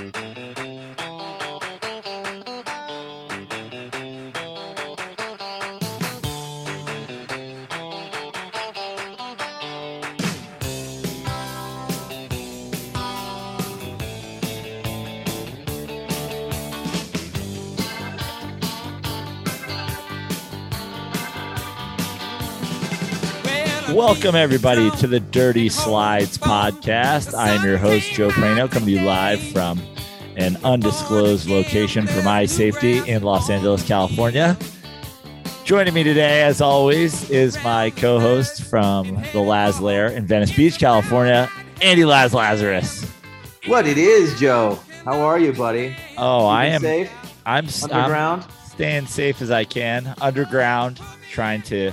Thank you. Welcome, everybody, to the Dirty Slides podcast. I am your host, Joe Prano, coming to you live from an undisclosed location for my safety in Los Angeles, California. Joining me today, as always, is my co host from the Laz Lair in Venice Beach, California, Andy Laz Lazarus. What it is, Joe? How are you, buddy? Oh, I am safe. I'm s- I'm Underground. staying safe as I can, underground, trying to,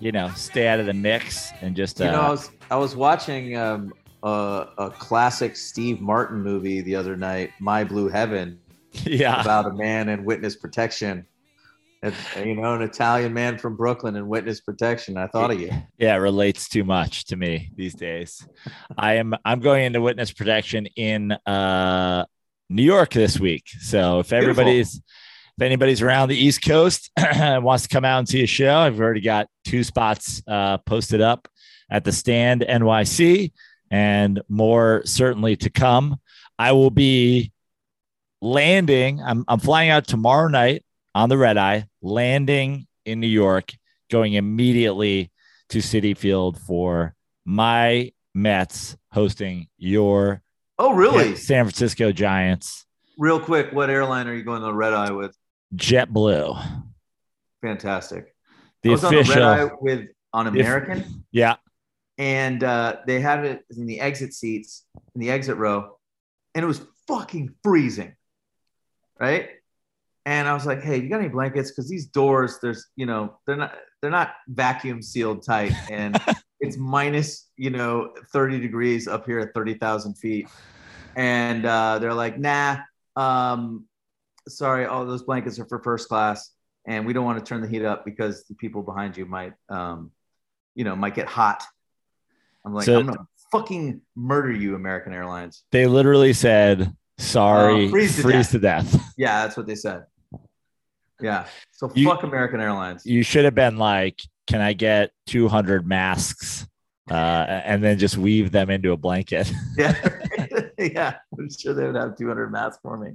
you know, stay out of the mix and just, uh, you know, I was I was watching um, a, a classic Steve Martin movie the other night, My Blue Heaven, yeah. about a man in witness protection. It's, you know, an Italian man from Brooklyn in witness protection. I thought of you. yeah it relates too much to me these days i am i'm going into witness protection in uh new york this week so if everybody's if anybody's around the east coast and wants to come out and see a show i've already got two spots uh posted up at the stand nyc and more certainly to come i will be landing i'm, I'm flying out tomorrow night on the red eye landing in new york going immediately to Citi Field for my Mets hosting your Oh, really? San Francisco Giants. Real quick, what airline are you going to the Red Eye with? JetBlue, Fantastic. the I was on the. Red Eye with on American. yeah, and uh, they had it in the exit seats in the exit row, and it was fucking freezing, right? And I was like, "Hey, you got any blankets? Because these doors, there's, you know, they're not they're not vacuum sealed tight, and it's minus, you know, thirty degrees up here at thirty thousand feet." And uh, they're like, "Nah, um, sorry, all those blankets are for first class, and we don't want to turn the heat up because the people behind you might, um, you know, might get hot." I'm like, So- I'm gonna fucking murder you, American Airlines. they literally said, "Sorry, Uh, freeze freeze, to to death." Yeah, that's what they said. Yeah. So You- fuck American Airlines. you should have been like, "Can I get 200 masks?" Uh, and then just weave them into a blanket. yeah. yeah. I'm sure they would have 200 masks for me.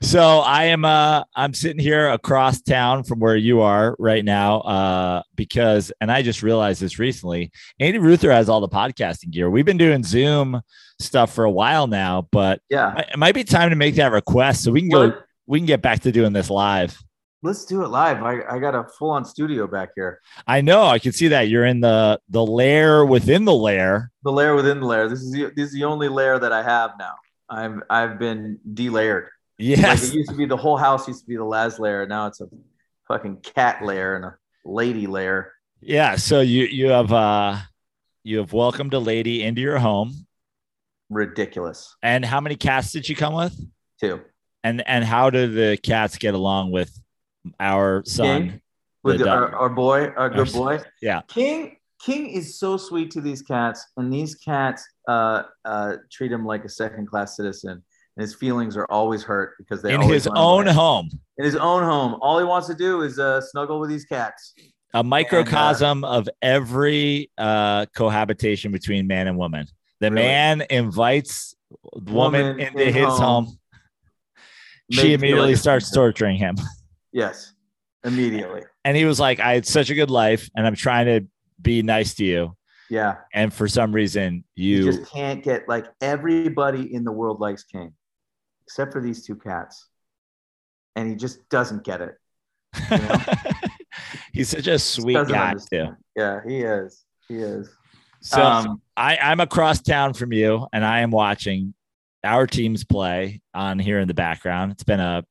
So I am uh I'm sitting here across town from where you are right now uh because and I just realized this recently Andy Ruther has all the podcasting gear. We've been doing Zoom stuff for a while now, but Yeah. it might be time to make that request so we can go we can get back to doing this live. Let's do it live. I, I got a full on studio back here. I know I can see that you're in the the lair within the lair. The layer within the layer. This is the, this is the only layer that I have now. I've I've been delayered. Like it used to be the whole house used to be the Laz layer. Now it's a fucking cat layer and a lady layer. yeah, so you you have uh you have welcomed a lady into your home. Ridiculous. And how many cats did she come with? Two. And and how do the cats get along with our son? King? with The our, our boy, our good Our- boy. yeah. King King is so sweet to these cats, and these cats uh, uh, treat him like a second class citizen. And his feelings are always hurt because they In his own away. home, in his own home. All he wants to do is uh, snuggle with these cats. a microcosm of every uh, cohabitation between man and woman. The Really? man invites the woman, Woman into in his home. home. She immediately like starts torturing him. Yes, immediately. And he was like, I had such a good life and I'm trying to be nice to you. Yeah, And for some reason, you you, just can't get like everybody in the world likes King, except for these two cats, and he just doesn't get it. know? he's such a sweet guy, too. Yeah, he is. He is. So um, I, I'm across town from you and I am watching our teams play on here in the background. It's been a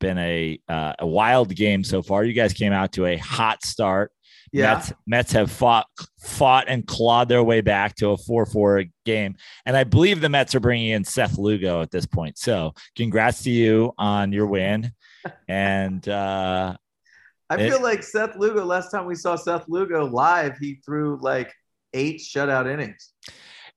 been a uh, a wild game so far. You guys came out to a hot start. Yeah. Mets, Mets have fought fought and clawed their way back to a 4-4 game. And I believe the Mets are bringing in Seth Lugo at this point. So congrats to you on your win. And uh, I It- feel like Seth Lugo. Last time we saw Seth Lugo live, he threw like eight shutout innings.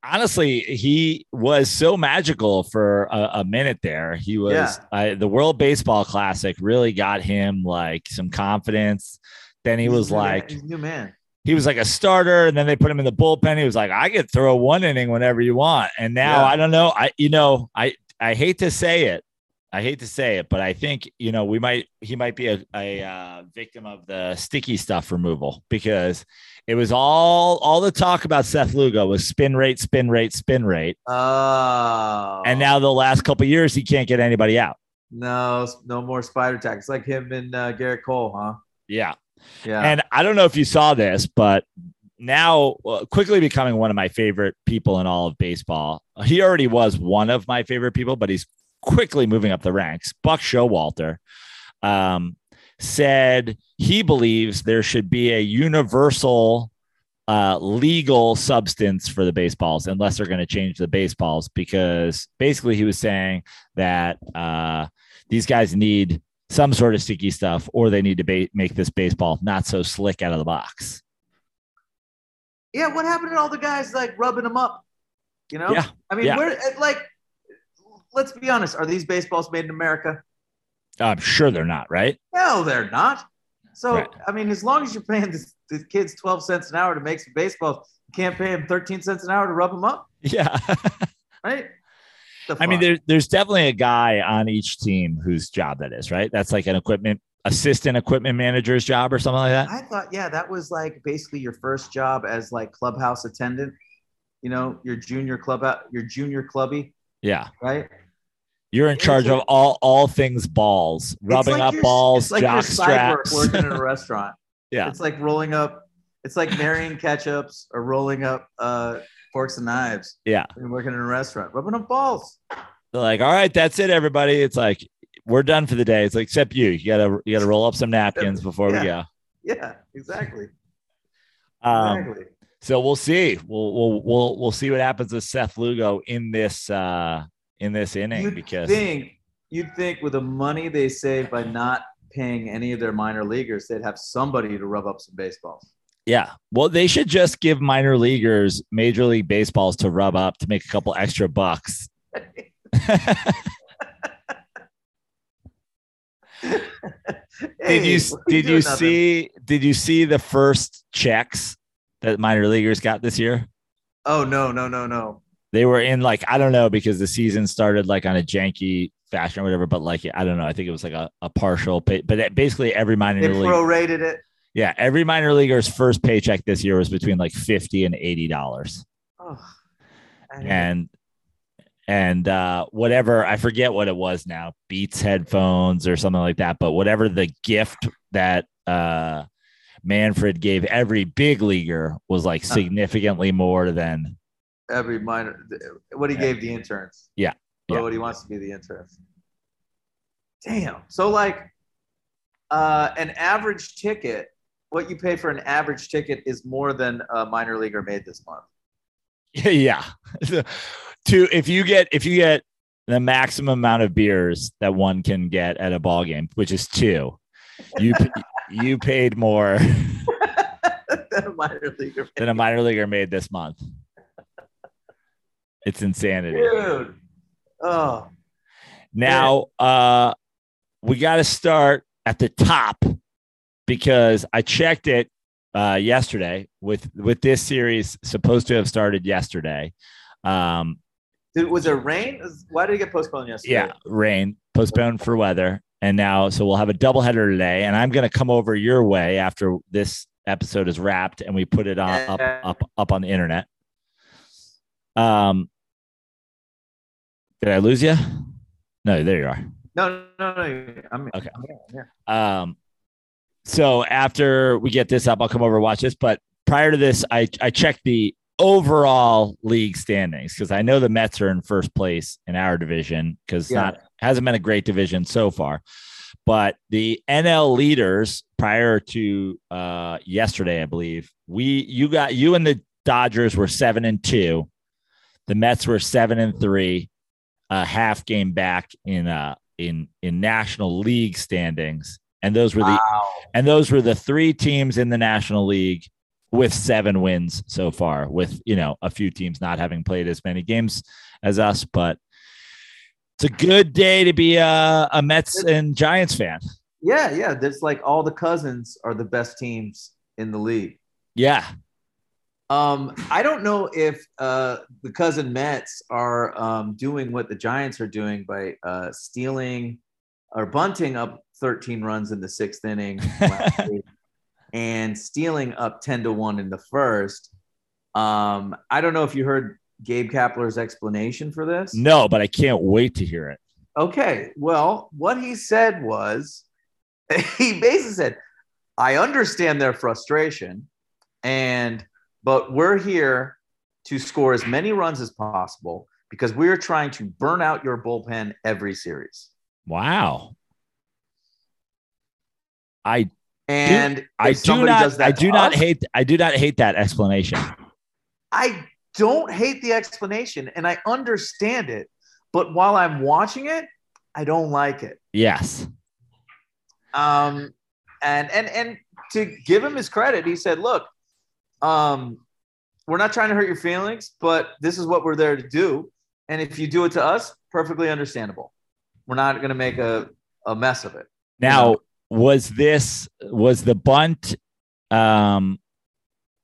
honestly, he was so magical for a, a minute there. He was Yeah. I, the World Baseball Classic really got him like some confidence. Then he He's was man- like he's new man. he was like a starter, and then they put him in the bullpen. He was like, I could throw one inning whenever you want. And now Yeah. I don't know. I you know I I hate to say it. I hate to say it, but I think you know we might he might be a, a uh, victim of the sticky stuff removal because it was all all the talk about Seth Lugo was spin rate, spin rate, spin rate, Oh, and now the last couple of years he can't get anybody out. no, no more spider tack. It's like him and uh, Gerrit Cole, huh? Yeah, Yeah. and I don't know if you saw this, but now uh, quickly becoming one of my favorite people in all of baseball. He already was one of my favorite people, but he's quickly moving up the ranks. Buck Showalter um, said he believes there should be a universal uh, legal substance for the baseballs unless they're going to change the baseballs because basically he was saying that uh, these guys need some sort of sticky stuff or they need to ba- make this baseball not so slick out of the box. yeah. What happened to all the guys like rubbing them up? You know? Yeah, I mean, yeah. where like, let's be honest. Are these baseballs made in America? I'm sure they're not, right? No, they're not. So Right. I mean, as long as you're paying the, the kids twelve cents an hour to make some baseballs, you can't pay them thirteen cents an hour to rub them up, Yeah. right? I mean, fuck? there, there's definitely a guy on each team whose job that is, right? That's like an equipment assistant equipment manager's job or something like that. I thought, yeah, that was like basically your first job as like clubhouse attendant. You know, your junior club, your junior clubby, Yeah. right? You're in charge of all all things balls, rubbing like up your- balls, like jock your side work straps. working in a restaurant. yeah. It's like rolling up. It's like marrying ketchups or rolling up uh, forks and knives. Yeah. and working in a restaurant, rubbing up balls. They're like, all right, that's it, everybody. It's like we're done for the day. It's like, except you. You gotta you gotta roll up some napkins before we go. Yeah, exactly. Um, exactly. So we'll see. We'll we'll we'll we'll see what happens with Seth Lugo in this uh in this inning You'd because think you'd think with the money they save by not paying any of their minor leaguers, they'd have somebody to rub up some baseballs. Yeah. Well, they should just give minor leaguers major league baseballs to rub up to make a couple extra bucks. did you did you see did you see the first checks that minor leaguers got this year? Oh no, no, no, no. They were in like I don't know because the season started like on a janky fashion or whatever, but like I don't know. I think it was like a, a partial pay, but uh, basically every minor They league prorated it. Yeah, every minor leaguer's first paycheck this year was between like fifty and eighty dollars, Oh, I hate it. and and uh, whatever I forget what it was now, Beats headphones or something like that. But whatever the gift that uh, Manfred gave every big leaguer was like significantly more than every minor what he Yeah. gave the interns. Yeah. Or Yeah. what he wants to be the interns. Damn. So like uh an average ticket, what you pay for an average ticket is more than a minor leaguer made this month. yeah. to if you get if you get the maximum amount of beers that one can get at a ball game, which is two, you you paid more. than a minor leaguer. than a minor leaguer made this month. It's insanity. Dude. Oh, Now, uh, we got to start at the top because I checked it uh, yesterday with with this series supposed to have started yesterday. Um, was there rain? Why did it get postponed yesterday? yeah, rain postponed for weather, and now so we'll have a doubleheader today. And I'm going to come over your way after this episode is wrapped and we put it on up up up on the internet. Um, did I lose you? No, there you are. No, no, no. I'm Okay. I'm here, I'm here. Um, so after we get this up, I'll come over and watch this. But prior to this, I I checked the overall league standings because I know the Mets are in first place in our division because Yeah. not hasn't been a great division so far. But the NL leaders prior to uh, yesterday, I believe we you got you and the Dodgers were seven and two. The Mets were seven and three, a half game back in uh in in National League standings, and those were the Wow. and those were the three teams in the National League with seven wins so far, with you know a few teams not having played as many games as us, but it's a good day to be a, a Mets and Giants fan. Yeah, yeah. There's like all the cousins are the best teams in the league. Yeah. Um, I don't know if uh, the cousin Mets are um, doing what the Giants are doing by uh, stealing or bunting up 13 runs in the sixth inning and stealing up 10 to 1 in the first. Um, I don't know if you heard Gabe Kapler's explanation for this. No, but I can't wait to hear it. Okay. Well, what he said was he basically said, I understand their frustration, and but we're here to score as many runs as possible because we're trying to burn out your bullpen every series. Wow. I and do, I do not I do not us, hate I do not hate that explanation. I don't hate the explanation and I understand it, but while I'm watching it, I don't like it. Yes. Um and and and to give him his credit, he said, "Look, um we're not trying to hurt your feelings, but this is what we're there to do. And if you do it to us, perfectly understandable. We're not going to make a, a mess of it. Now? Was this was the bunt um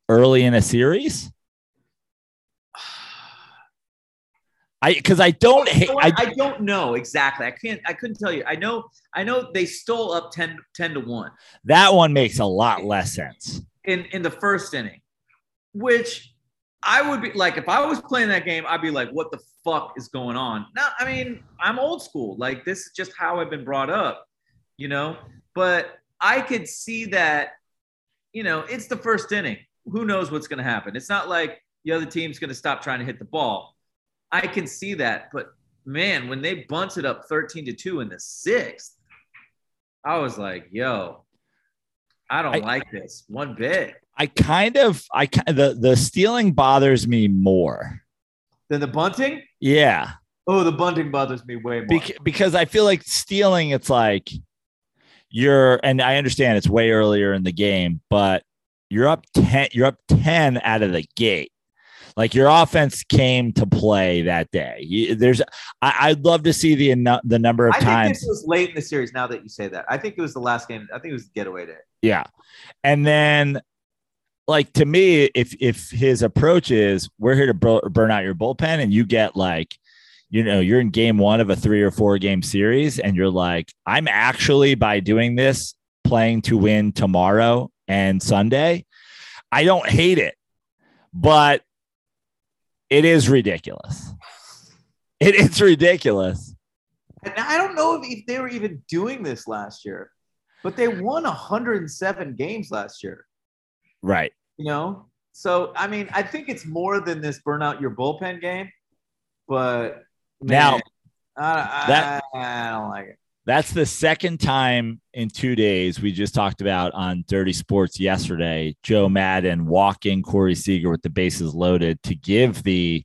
early in a series? I because I don't hate. I, I, don't know exactly. I can't. I couldn't tell you. I know. I know they stole up 10, 10 to one. That one makes a lot less sense in in the first inning, which I would be like if I was playing that game, I'd be like, "What the fuck is going on?" Now, I mean, I'm old school. Like this is just how I've been brought up, you know. But I could see that, you know, it's the first inning. Who knows what's going to happen? It's not like the other team's going to stop trying to hit the ball. I can see that, but man, when they bunted up 13 to 2 in the sixth, I was like, yo, I don't I, like this one bit. I kind of I the the stealing bothers me more than the bunting. Yeah. Oh, the bunting bothers me way more Bec- because I feel like stealing. It's like you're, and I understand it's way earlier in the game, but you're up ten. You're up ten out of the gate. Like your offense came to play that day. there's, I, would love to see the the number of I times. Think this was late in the series. Now that you say that, I think it was the last game. I think it was the getaway day. Yeah, and then like to me, if if his approach is we're here to burn out your bullpen, and you get like, you know, you're in game one of a three or four game series, and you're like, I'm actually by doing this playing to win tomorrow and Sunday. I don't hate it, but it is ridiculous. it, It is ridiculous. And I don't know if they were even doing this last year, but they won 107 games last year. Right. You know, so I mean, I think it's more than this burn out your bullpen game, but man, now I, that, I, I don't like it. That's the second time in two days we just talked about on Dirty Sports yesterday. Joe Maddon walking Corey Seager with the bases loaded to give the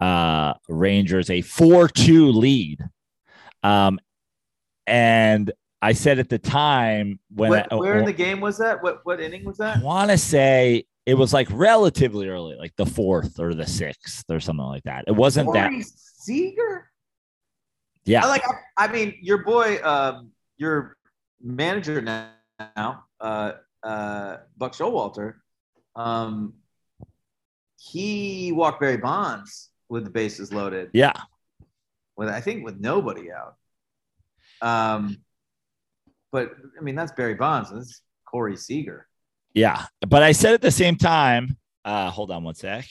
uh, Rangers a 4 2 lead. Um, and I said at the time when what, where in the game was that? What what inning was that? I want to say it was like relatively early, like the fourth or the sixth or something like that. It wasn't Corey that Seager. Yeah. I like, I, I mean, your boy, um, your manager now, uh, uh, Buck Showalter, um, he walked Barry Bonds with the bases loaded. Yeah. With, I think, with nobody out. Um, but I mean, that's Barry Bonds. And this is Corey Seager. Yeah. But I said at the same time, uh, hold on one sec.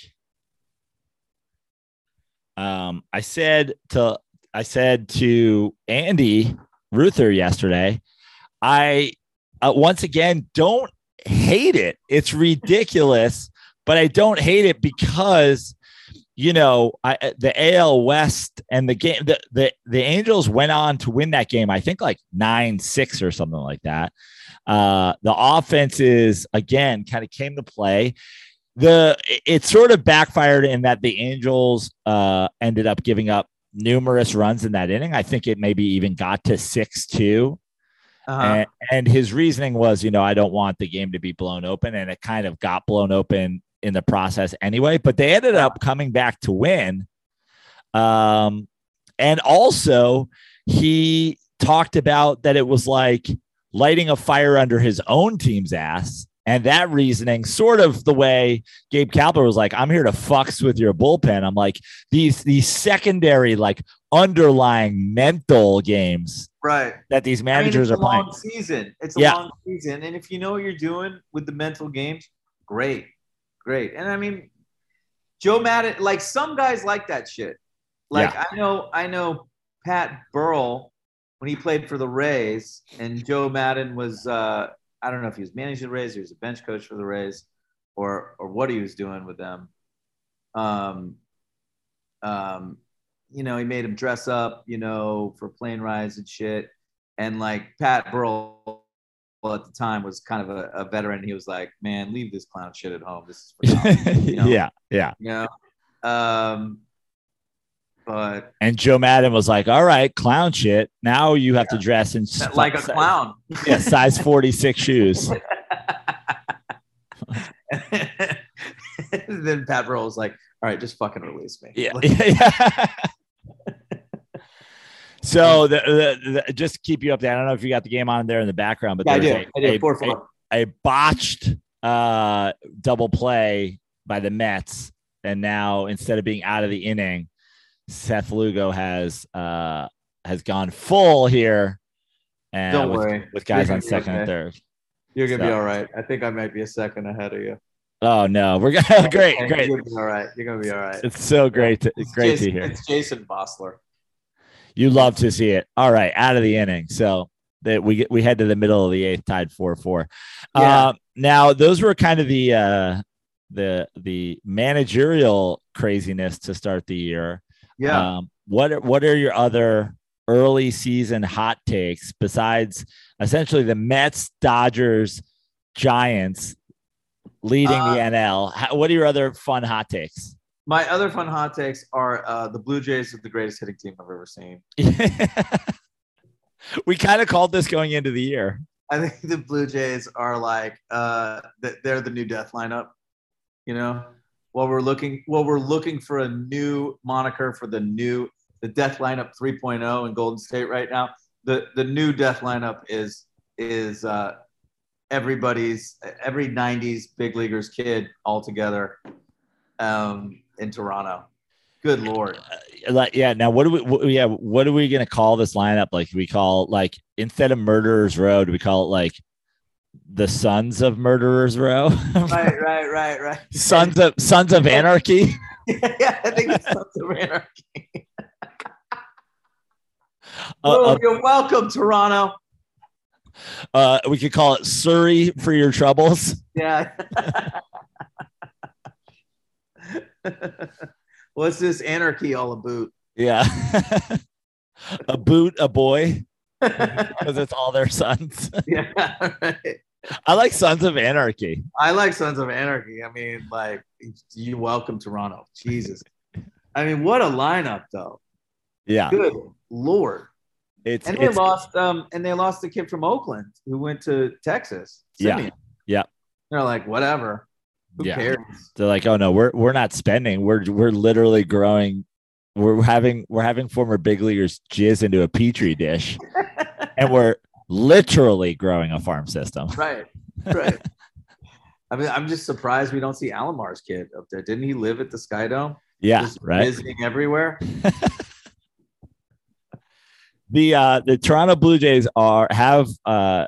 Um, I said to I said to Andy Ruther yesterday, I uh, once again don't hate it. It's ridiculous, but I don't hate it because you know I, uh, the AL West and the game the, the the Angels went on to win that game. I think like nine six or something like that. Uh, the offenses again kind of came to play the it sort of backfired in that the Angels uh, ended up giving up numerous runs in that inning. I think it maybe even got to six two. Uh-huh. And, and his reasoning was, you know, I don't want the game to be blown open. And it kind of got blown open in the process anyway. But they ended up coming back to win. Um, and also, he talked about that it was like lighting a fire under his own team's ass. And that reasoning, sort of the way Gabe Kapler was like, I'm here to fucks with your bullpen. I'm like, these these secondary, like underlying mental games right that these managers I mean, are playing. Long season. It's a Yeah. long season. And if you know what you're doing with the mental games, great. Great. And I mean, Joe Maddon, like some guys like that shit. Like I know, I know Pat Burrell when he played for the Rays, and Joe Maddon was uh, I don't know if he was managing the Rays, he was a bench coach for the Rays, or or what he was doing with them. Um, um, you know, he made him dress up, you know, for plane rides and shit. And like Pat Burrell at the time was kind of a, a veteran. He was like, "Man, leave this clown shit at home. This is for college," you know? yeah, yeah. you know. Um, but And Joe Maddon was like, "All right, clown shit. Now you have to dress in like a clown. yeah, size 46 shoes." then Pat Burrell was like, "All right, just fucking release me." Yeah, yeah. so the, the, the, just keep you up there. I don't know if you got the game on there in the background, but yeah, I do. a- I do. a- Four a- a botched uh, double play by the Mets, and now instead of being out of the inning, Seth Lugo has uh, has gone full here, and Don't with, worry. with guys You're on second and third. You're gonna be all right. I think I might be a second ahead of you. Oh no, we're gonna great, great. You're gonna be all right. You're gonna be all right. It's so great, to, It's great Jason, to hear. It's Jason Vosler. You love to see it. All right, out of the inning. So that we get we head to the middle of the eighth, tied four four. Yeah. Uh, now those were kind of the uh, the the managerial craziness to start the year. Yeah. Um, what are, what are your other early season hot takes besides essentially the Mets, Dodgers, Giants leading Uh, the NL? How, what are your other fun hot takes? My other fun hot takes are uh, the Blue Jays are the greatest hitting team I've ever seen. we kind of called this going into the year. I think the Blue Jays are like uh, they're the new death lineup. You know, while we're looking, while we're looking for a new moniker for the new the death lineup 3.0 in Golden State right now. The the new death lineup is is uh, everybody's every 90s big leaguers kid all together um, in Toronto. Good lord. Uh, like yeah now what do we what, yeah what are we gonna call this lineup like we call like instead of murderers row do we call it like the sons of murderers row Right, right, right, right. sons of sons of anarchy yeah, I think it's Sons of Anarchy. uh, Oh, uh, you're welcome, Toronto. uh, we could call it surrey for your troubles Yeah. What's this anarchy all about? yeah a boot a boy because it's all their sons yeah, right. i like sons of anarchy I like Sons of Anarchy. I mean, like, you welcome Toronto. Jesus. I mean, what a lineup, though. yeah Good lord. it's And they it's lost, um, and they lost the kid from Oakland who went to Texas. Yeah. Yeah. They're like, whatever. Who Yeah. cares? they're like oh no we're we're not spending we're we're literally growing we're having we're having former big leaguers jizz into a petri dish and we're literally growing a farm system Right. Right. I mean, I'm just surprised we don't see Alomar's kid up there. Didn't he live at the Sky Dome? yeah Just right Visiting everywhere. the uh the toronto blue jays are have uh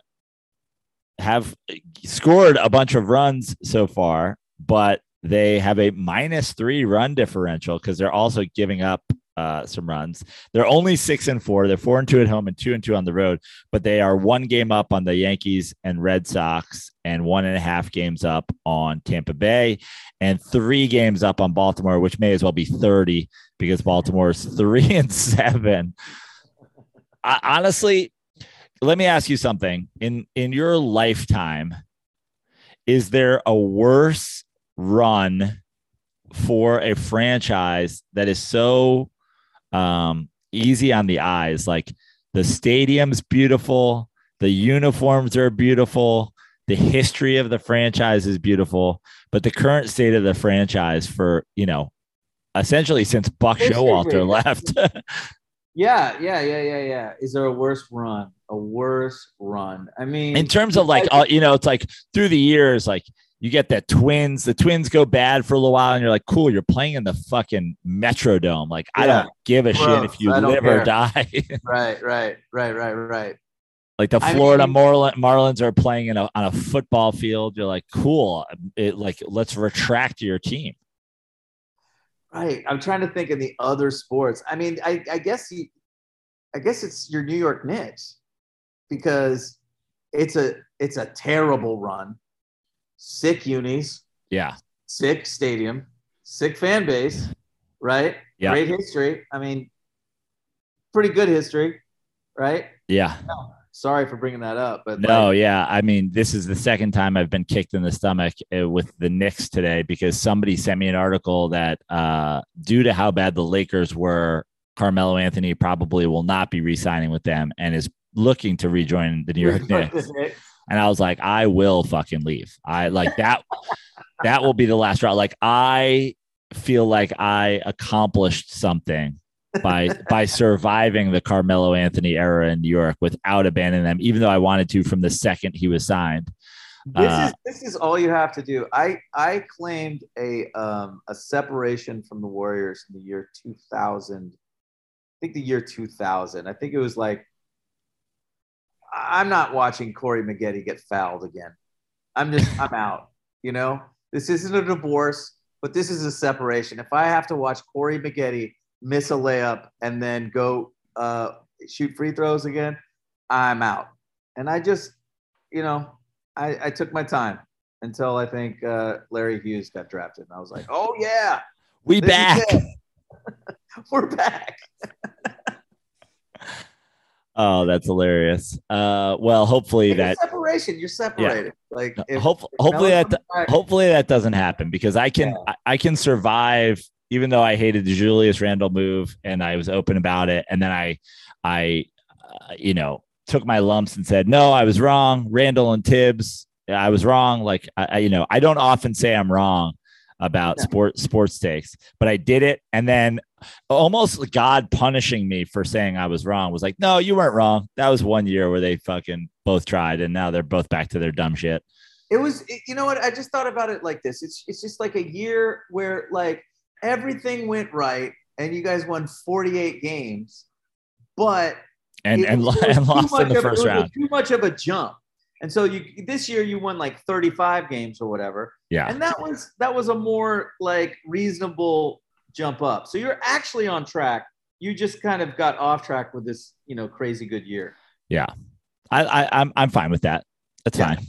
have scored a bunch of runs so far but they have a minus three run differential because they're also giving up uh some runs. They're only six and four. They're four and two at home and two and two on the road but they are one game up on the yankees and red sox and one and a half games up on tampa bay and three games up on baltimore which may as well be 30 because Baltimore is three and seven. I, honestly, let me ask you something. In in your lifetime, is there a worse run for a franchise that is so um, easy on the eyes? Like the stadium's beautiful, The uniforms are beautiful. The history of the franchise is beautiful, but the current state of the franchise for, you know, essentially since Buck Showalter left. yeah, yeah, yeah, yeah, yeah. Is there a worse run? A worse run? I mean, in terms of like, uh, you know, it's like through the years, like you get that twins, the twins go bad for a little while, and you're like, cool, you're playing in the fucking Metrodome. Like, yeah. I don't give a Bro, shit if you live care. or die. right, right, right, right, right. Like the Florida I mean, Marlin, Marlins are playing in a, on a football field. You're like, cool. It, like, let's retract your team. Right. I'm trying to think of the other sports. I mean, I, I guess you, I guess it's your New York Knicks because it's a it's a terrible run, sick unis. Yeah. Sick stadium, sick fan base, right? Yeah. Great history. I mean, pretty good history, right? Yeah. No sorry for bringing that up, but no, like, yeah, I mean, this is the second time I've been kicked in the stomach uh, with the Knicks today because somebody sent me an article that, uh, due to how bad the Lakers were, Carmelo Anthony probably will not be re-signing with them and is looking to rejoin the New York Knicks. And I was like, I will fucking leave. I like that. that will be the last round. Like I feel like I accomplished something by by surviving the Carmelo Anthony era in New York without abandoning them, even though I wanted to from the second he was signed. This uh, is this is all you have to do. I I claimed a um a separation from the Warriors in the year 2000. I think the year 2000. I think it was like I'm not watching Corey Maggette get fouled again. I'm just I'm out. You know, this isn't a divorce, but this is a separation. If I have to watch Corey Maggette miss a layup, and then go uh, shoot free throws again, I'm out. And I just, you know, I, I took my time until I think uh, Larry Hughes got drafted. And I was like, oh, yeah. We back. We're back. oh, that's hilarious. Uh, well, hopefully that separation. You're separated. Yeah. Like, if, Hope, if hopefully that back, hopefully that doesn't happen because I can yeah. I, I, can survive even though I hated the Julius Randle move and I was open about it, and then I, I, uh, you know, took my lumps and said, no, I was wrong. Randle and Thibs, I was wrong. Like, I, you know, I don't often say I'm wrong about yeah. sport sports takes, but I did it, and then almost God punishing me for saying I was wrong was like, no, you weren't wrong. That was one year where they fucking both tried, and now they're both back to their dumb shit. It was, you know what? I just thought about it like this. It's it's just like a year where like everything went right and you guys won 48 games, but and and, and lost in the first round. Too much of a jump. And so you this year you won like 35 games or whatever. Yeah. And that was that was a more like reasonable jump up. So you're actually on track. You just kind of got off track with this, you know, crazy good year. Yeah. I, I am I'm, I'm fine with that. That's yeah. fine.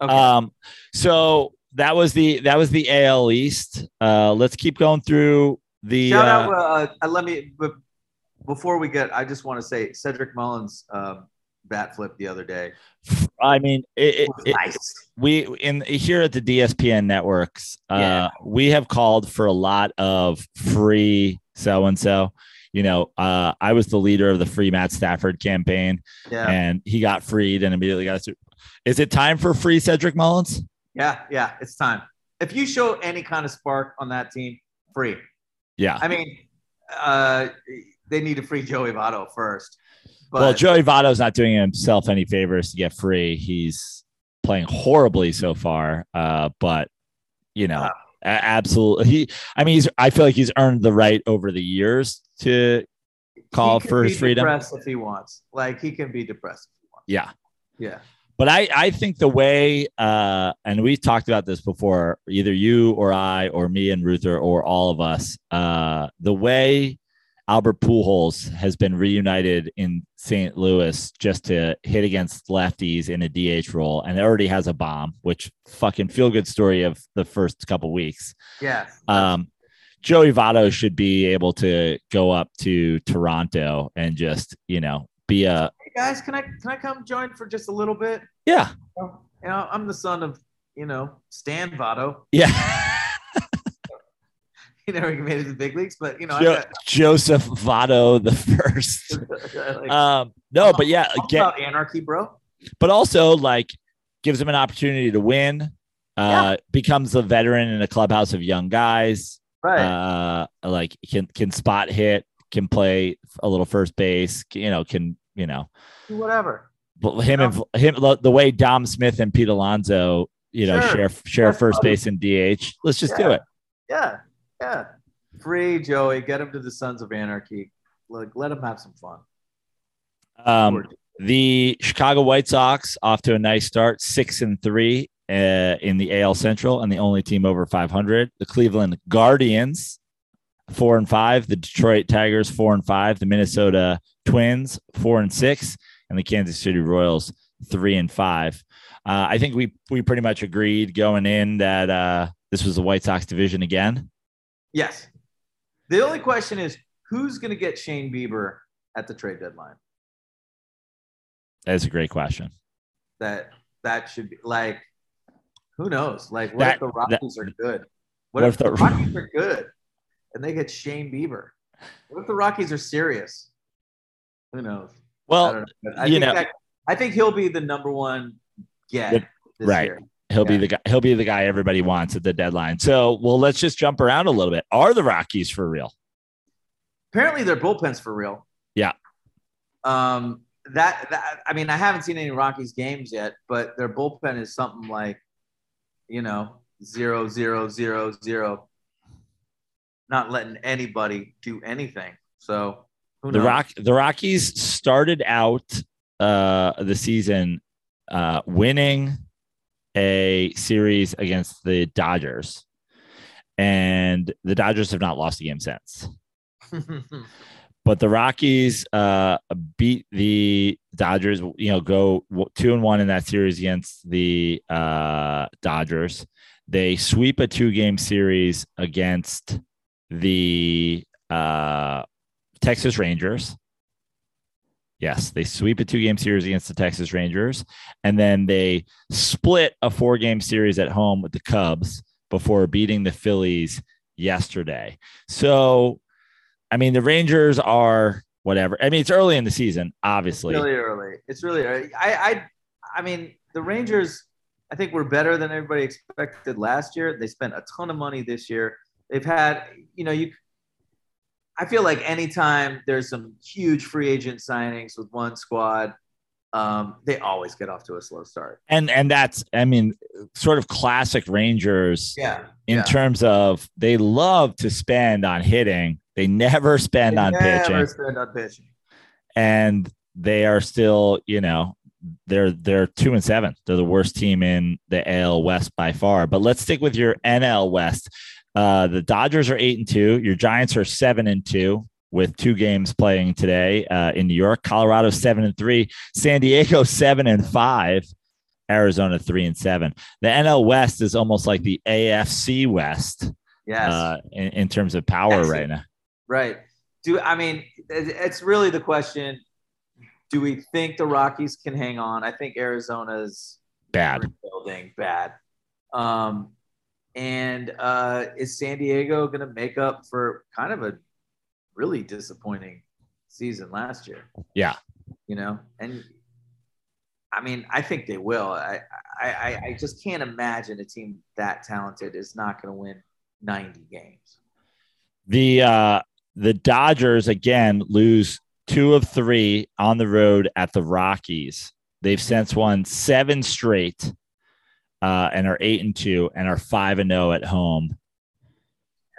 Okay. Um so that was the that was the AL East. Uh, let's keep going through the. Shout uh, out. Uh, let me. But before we get, I just want to say Cedric Mullins um, bat flip the other day. I mean, it, it, nice. It, we in here at the DSPN networks, uh, yeah. we have called for a lot of free so and so. You know, uh, I was the leader of the free Matt Stafford campaign, yeah. and he got freed and immediately got. Is it time for free Cedric Mullins? Yeah, yeah, it's time. If you show any kind of spark on that team, free. Yeah. I mean, uh, they need to free Joey Votto first. But, well, Joey Votto's not doing himself any favors to get free. He's playing horribly so far. Uh, but you know, absolutely. He, I mean, he's. I feel like he's earned the right over the years to call for his freedom. if he wants, like he can be depressed if he wants. Yeah. Yeah. But I, I think the way, uh, and we've talked about this before, either you or I or me and Ruther or all of us, uh, the way Albert Pujols has been reunited in St. Louis just to hit against lefties in a DH role, and it already has a bomb, which fucking feel good story of the first couple weeks. Yeah. Um, Joey Votto should be able to go up to Toronto and just, you know, be a Hey guys, can I can I come join for just a little bit? Yeah. You know, I'm the son of you know Stan Votto. Yeah. he never made it to the big leagues, but you know, jo- got- Joseph Votto the first. like, um, no, but yeah, get anarchy, bro. but also like gives him an opportunity to win. Uh, yeah. becomes a veteran in a clubhouse of young guys. Right. Uh, like can can spot hit, can play a little first base. You know, can you know whatever. But him and him the way Dom Smith and Pete Alonso, you know, sure. share share That's first funny. base and DH. Let's just yeah. do it. Yeah, yeah. Free Joey, get him to the Sons of Anarchy. Like, let him have some fun. Um, the Chicago White Sox off to a nice start, six and three uh, in the AL Central, and the only team over 500. The Cleveland Guardians, four and five. The Detroit Tigers, four and five. The Minnesota Twins, four and six, and the Kansas City Royals, three and five. Uh, I think we we pretty much agreed going in that uh, this was the White Sox division again. Yes. The only question is who's going to get Shane Bieber at the trade deadline? That's a great question. That that should be like who knows? Like what that, if the Rockies that, are good? What, what if, if, the, Rockies are good and they get Shane Bieber? What if the Rockies are serious? Who knows? Well, I, I you know, that, I think he'll be the number one get right. Year. He'll yeah. be the guy. He'll be the guy everybody wants at the deadline. So, well, let's just jump around a little bit. Are the Rockies for real? Apparently, their bullpen's for real. Yeah. Um. That, that I mean, I haven't seen any Rockies games yet, but their bullpen is something like, you know, zero zero zero zero. Not letting anybody do anything. So the Rock the Rockies started out uh the season uh winning a series against the Dodgers, and the Dodgers have not lost a game since. but the Rockies uh, beat the Dodgers. You know, go two and one in that series against the uh, Dodgers. They sweep a two-game series against the uh, Texas Rangers. Yes, they sweep a two game series against the Texas Rangers, and then they split a four game series at home with the Cubs before beating the Phillies yesterday. So, I mean, the Rangers are whatever. I mean, it's early in the season, obviously. It's really early. It's really early. I, I, I mean, the Rangers, I think, were better than everybody expected last year. They spent a ton of money this year. They've had, you know, you I feel like anytime there's some huge free agent signings with one squad, um, they always get off to a slow start. And and that's I mean, sort of classic Rangers. Yeah. In yeah. terms of they love to spend on hitting, they never spend they on never pitching. Spend on pitching. And they are still, you know, they're they're two and seven. They're the worst team in the AL West by far. But let's stick with your NL West. Uh, the Dodgers are eight and two. Your Giants are seven and two with two games playing today uh, in New York. Colorado seven and three. San Diego seven and five. Arizona three and seven. The NL West is almost like the AFC West. Yes. Uh, in, in, terms of power right now. Right. Do I mean it's really the question? Do we think the Rockies can hang on? I think Arizona's bad. Building bad. Um, and uh, is San Diego going to make up for kind of a really disappointing season last year? Yeah. You know, and I mean, I think they will. I, I, I just can't imagine a team that talented is not going to win 90 games. The uh, the Dodgers again lose two of three on the road at the Rockies. They've since won seven straight uh, and are eight and two and are five and zero at home.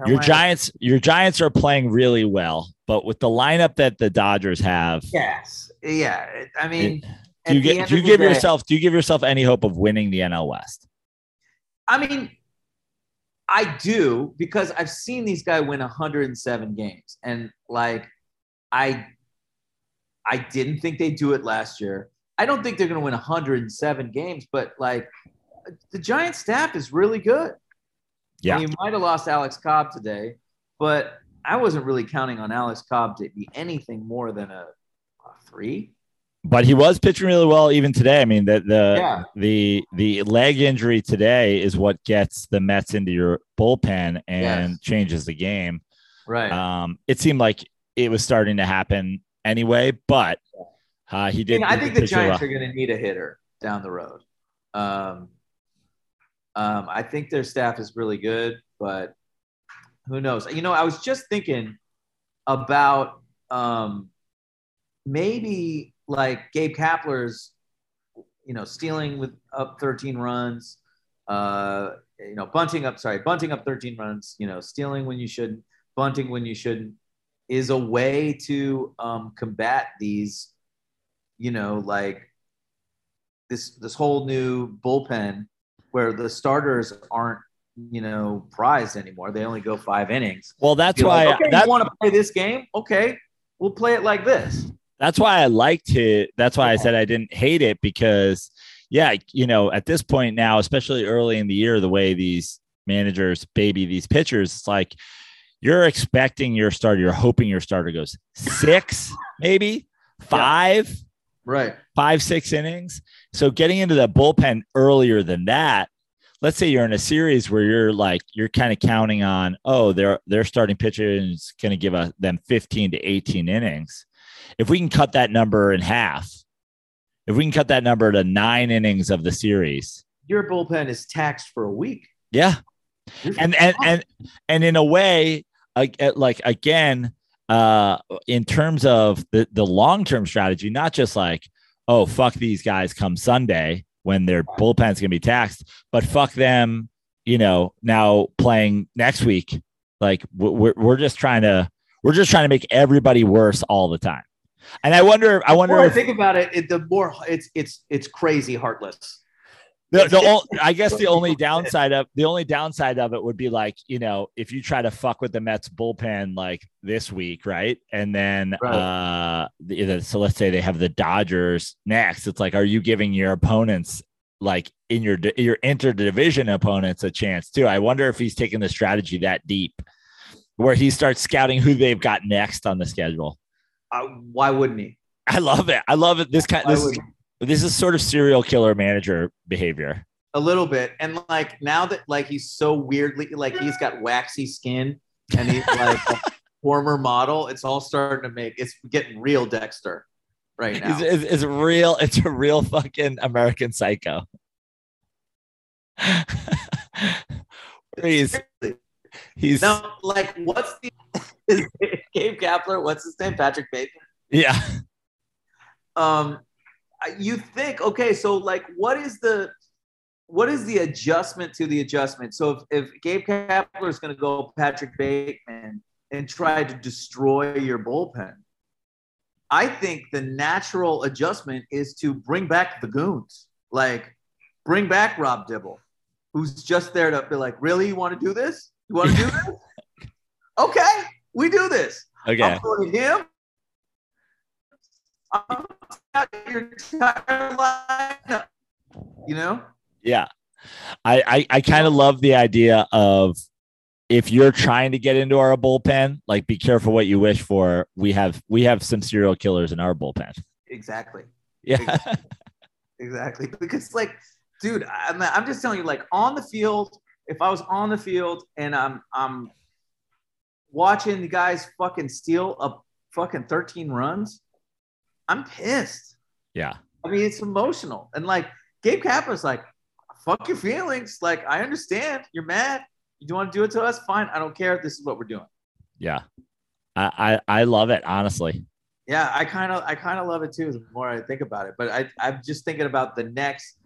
your Giants, your Giants are playing really well, but with the lineup that the Dodgers have, yes, yeah. I mean, do you get do you give day, yourself do you give yourself any hope of winning the NL West? I mean, I do because I've seen these guys win 107 games, and like, I, I didn't think they'd do it last year. I don't think they're going to win 107 games, but like the Giant staff is really good. Yeah. you might have lost Alex Cobb today, but I wasn't really counting on Alex Cobb to be anything more than a, a three. But he was pitching really well even today. I mean, the the yeah. the the leg injury today is what gets the Mets into your bullpen and yes. changes the game. Right. Um, it seemed like it was starting to happen anyway, but Uh, he I, did. mean, I think the pitch well. Giants are going to need a hitter down the road. Um, um, I think their staff is really good, but who knows? You know, I was just thinking about um, maybe like Gabe Kapler's, you know, stealing with up 13 runs, uh, you know, bunting up, sorry, bunting up 13 runs, you know, stealing when you shouldn't, bunting when you shouldn't, is a way to um, combat these, you know, like this this whole new bullpen where the starters aren't, you know, prized anymore. They only go five innings. Well, that's why. like, okay, that, you want to play this game? Okay, we'll play it like this. that's why I liked it. That's why I said I didn't hate it because, yeah, you know, at this point now, especially early in the year, the way these managers baby these pitchers, it's like you're expecting your starter, you're hoping your starter goes six, maybe five, Right. five, six innings. So getting into the bullpen earlier than that, let's say you're in a series where you're like you're kind of counting on, oh, their their starting pitcher is going to give a, them 15 to 18 innings. If we can cut that number in half, if we can cut that number to nine innings of the series, Your bullpen is taxed for a week. yeah, and and and and in a way, like like again, uh, in terms of the the long term strategy, not just like oh fuck these guys come Sunday when their bullpen's gonna be taxed, but fuck them, you know, now playing next week. Like we're we're just trying to we're just trying to make everybody worse all the time. And I wonder, I wonder more I think about it, it, the more it's it's it's crazy heartless. The, the ol- I guess the only downside of the only downside of it would be like you know if you try to fuck with the Mets bullpen like this week, right? And then Right. uh the, the- so let's say they have the Dodgers next. It's like, are you giving your opponents like in your di- your interdivision opponents a chance too? I wonder if he's taking the strategy that deep, where he starts scouting who they've got next on the schedule. Uh, why wouldn't he? I love it. I love it. This kind Why this wouldn't he? This is sort of serial killer manager behavior. a little bit and like now that like he's so weirdly like he's got waxy skin and he's like a former model it's all starting to make it's getting real dexter right now It's, it's, it's real. It's a real fucking American Psycho. he's he's now like what's the Gabe Kapler what's his name Patrick Bateman yeah um you think okay so like what is the what is the adjustment to the adjustment? So if, if gabe kapler is going to go patrick bateman and try to destroy your bullpen i think the natural adjustment is to bring back the goons. Like bring back rob dibble who's just there to be like really you want to do this? You want to do this? Okay we do this. Okay. I'm putting him. I'm out your entire lineup. You know? Yeah. I I, I kind of love the idea of if you're trying to get into our bullpen, like be careful what you wish for. We have we have some serial killers in our bullpen. Exactly. Yeah. Exactly. Because like, dude, I'm, I'm just telling you, like on the field, if I was on the field and I'm I'm watching the guys fucking steal a fucking 13 runs, I'm pissed. yeah. I mean, it's emotional. And like Gabe Kapler's like, fuck your feelings. Like, I understand you're mad. You want to do it to us? Fine. I don't care. This is what we're doing. Yeah. I, I I love it, honestly. Yeah, I kind of I kind of love it too. The more I think about it, but I I'm just thinking about the next.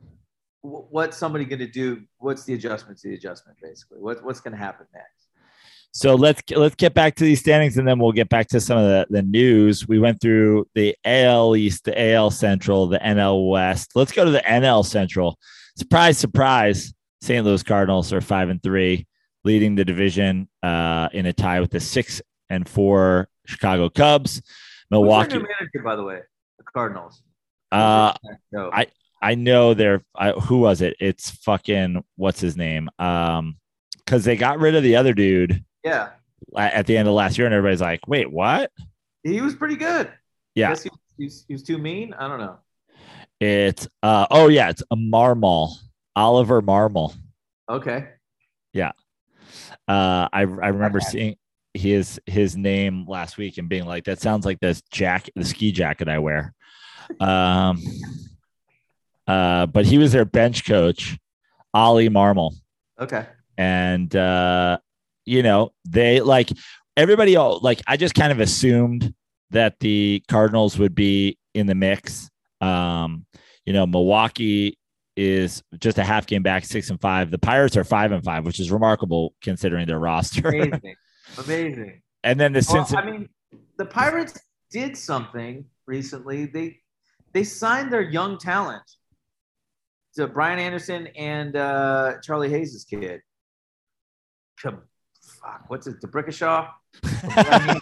wh- What's somebody going to do? What's the adjustment to the adjustment? Basically, what, what's going to happen next? So let's let's get back to these standings, and then we'll get back to some of the, the news. We went through the AL East, the AL Central, the NL West. Let's go to the NL Central. Surprise, surprise! St. Louis Cardinals are five and three, leading the division uh, in a tie with the six and four Chicago Cubs. Milwaukee. manager, by the way? The Cardinals. Uh, no. I- I know they're I, who was it? It's fucking what's his name? Um, because they got rid of the other dude yeah, at the end of last year, and everybody's like, "Wait, what?" he was pretty good. Yeah. He, he's, he was too mean. I don't know. It's uh oh yeah, it's a Marmol, Oliver Marmol. Okay. Yeah. Uh, I I remember Okay. seeing his his name last week and being like, "That sounds like this jack the ski jacket I wear." Um, uh, but he was their bench coach, Ollie Marmol. Okay. And, uh, you know, they like everybody, all like, I just kind of assumed that the Cardinals would be in the mix. Um, you know, Milwaukee is just a half game back, six and five. The Pirates are five and five, which is remarkable considering their roster. Amazing. Amazing. and then the Well, Cincinnati. I mean, the Pirates did something recently. They they signed their young talent to Brian Anderson and uh, Charlie Hayes' kid. Ka- Fuck, what's it? DeBrickashaw?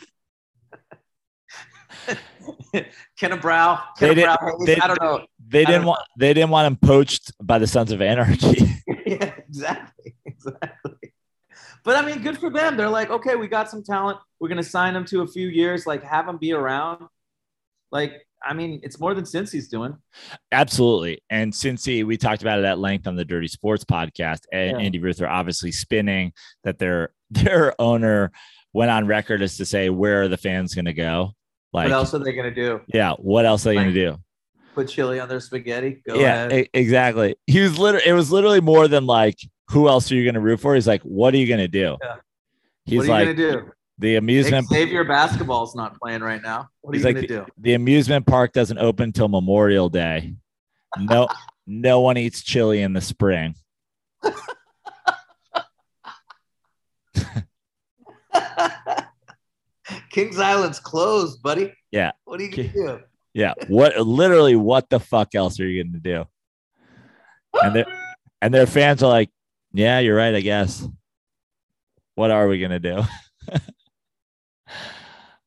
Kenneth Brow. They Kenneth did- Brow they- I don't know. they didn't don't want they didn't want him poached by the Sons of Anarchy. yeah, exactly. Exactly. But I mean, good for them. They're like, okay, we got some talent. We're gonna sign them to a few years, like have them be around. Like, I mean, it's more than Cincy's doing. Absolutely. And Cincy, we talked about it at length on the Dirty Sports podcast. And Yeah. Andy Ruther obviously spinning that their their owner went on record as to say, where are the fans going to go? Like, what else are they gonna do? yeah, what else are they going to do? Put chili on their spaghetti? Go yeah, ahead. exactly. He was literally, it was literally more than like, who else are you going to root for? He's like, what are you going to do? Yeah. He's what are like, you gonna do? The amusement, Xavier basketball's not playing right now. What are you like gonna do? the amusement park doesn't open until Memorial Day. No, no one eats chili in the spring. Kings Island's closed, buddy. Yeah. What are you gonna do? Yeah. What literally what the fuck else are you gonna do? And their and their fans are like, Yeah, you're right, I guess. What are we gonna do?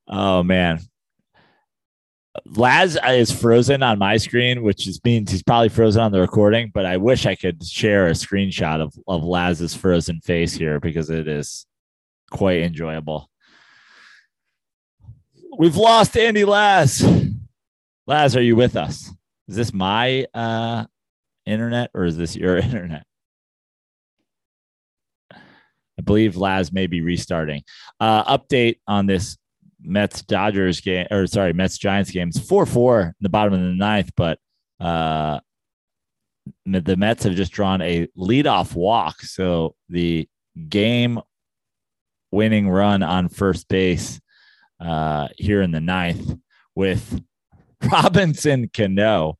oh man. Laz is frozen on my screen, which is means he's probably frozen on the recording, but I wish I could share a screenshot of, of Laz's frozen face here because it is quite enjoyable. We've lost Andy Laz. Laz, are you with us? Is this my uh, internet or is this your internet? I believe Laz may be restarting. Uh, update on this Mets Dodgers game, or sorry, Mets Giants games 4 4 in the bottom of the ninth, but uh, the Mets have just drawn a leadoff walk. So the game winning run on first base uh, here in the ninth with Robinson Cano,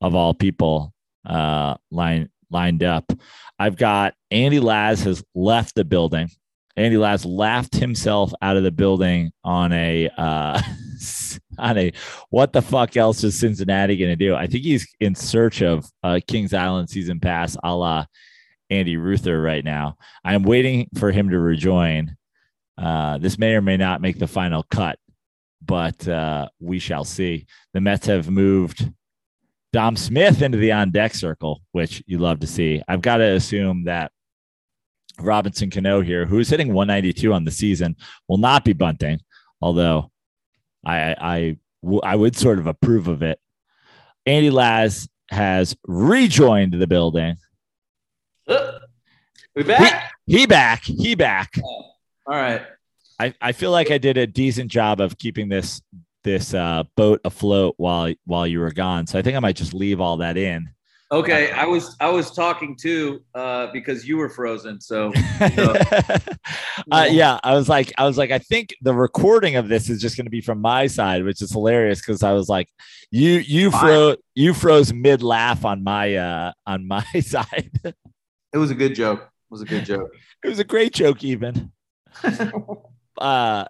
of all people, uh, line, lined up. I've got Andy Laz has left the building. Andy Laz laughed himself out of the building on a uh, on a what the fuck else is Cincinnati going to do? I think he's in search of a Kings Island season pass, a la Andy Ruther right now. I am waiting for him to rejoin. Uh, this may or may not make the final cut, but uh, we shall see. The Mets have moved Dom Smith into the on deck circle, which you love to see. I've got to assume that Robinson Cano here, who's hitting 192 on the season, will not be bunting, although I, I, I would sort of approve of it. Andy Laz has rejoined the building. Uh, we back? He back. He back. All right. I, I feel like I did a decent job of keeping this this uh, boat afloat while while you were gone. So I think I might just leave all that in. Okay, I was I was talking too uh, because you were frozen. So uh, yeah, I was like, I was like, I think the recording of this is just going to be from my side, which is hilarious because I was like, you you froze you froze mid laugh on my uh on my side. it was a good joke. It was a good joke. it was a great joke, even. Uh,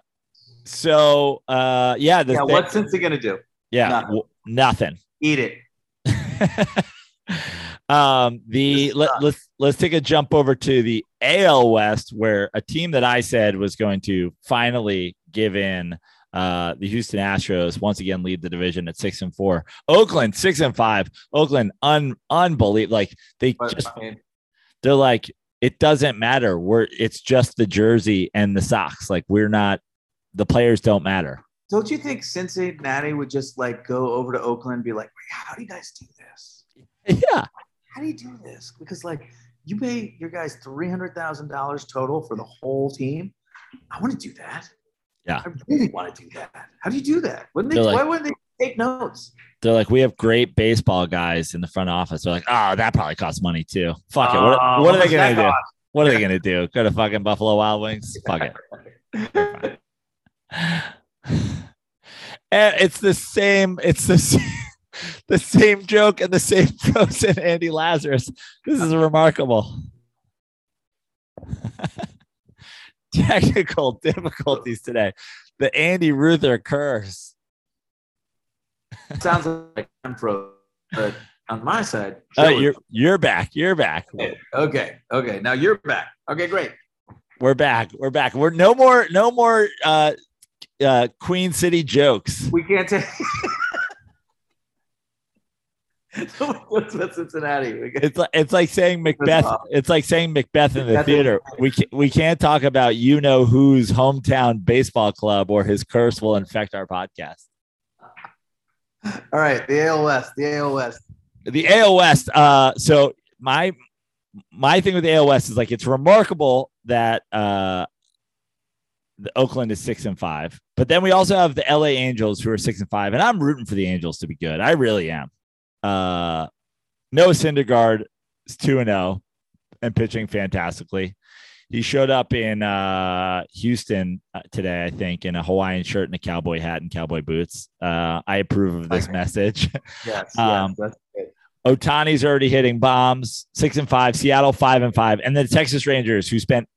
so uh, yeah, yeah, thing- what's Cincy gonna do? yeah, Nothing. w- nothing. Eat it. um the let, sucks. let's let's take a jump over to the AL West where a team that I said was going to finally give in uh the Houston Astros once again lead the division at 6 and 4. Oakland 6 and 5. Oakland un unbelievable like they But, just I mean, they're like it doesn't matter. We're it's just the jersey and the socks. Like we're not the players don't matter. don't you think Cincinnati would just like go over to Oakland and be like, how do you guys do this? Yeah. How do you do this? Because like you pay your guys three hundred thousand dollars total for the whole team. I want to do that. Yeah. I really want to do that. How do you do that? Wouldn't they? Like- why wouldn't they take notes. They're like, we have great baseball guys in the front office. They're like, oh, that probably costs money too. Fuck it. What, Oh, what are they gonna do? cost? What are they gonna do? Go to fucking Buffalo Wild Wings? Fuck it. and it's the same. It's the same, the same joke and the same frozen Andy Lazarus. This is remarkable. Technical difficulties today. The Andy Ruther curse. Sounds like I'm frozen, but on my side, Oh, Joey- you're you're back. You're back. okay. Okay. Now you're back. Okay, great. We're back. We're back. We're no more. No more. Uh, uh, Queen City jokes. We can't take. What's with Cincinnati? It's like it's like saying Macbeth. It's like saying Macbeth in the Macbeth theater. We can, we can't talk about you know whose hometown baseball club or his curse will infect our podcast. All right, the AOS, The AOS, The AOS. Uh, so my my thing with the AL West is like it's remarkable that uh, the Oakland is six and five, but then we also have the LA Angels who are six and five, and I'm rooting for the Angels to be good. I really am. Uh, Noah Syndergaard is two and zero and pitching fantastically. He showed up in uh, Houston uh, today, I think, in a Hawaiian shirt and a cowboy hat and cowboy boots. Uh, I approve of this message. Yes. Um, yes. Ohtani's already hitting bombs, six and five. Seattle five and five, and the Texas Rangers, who spent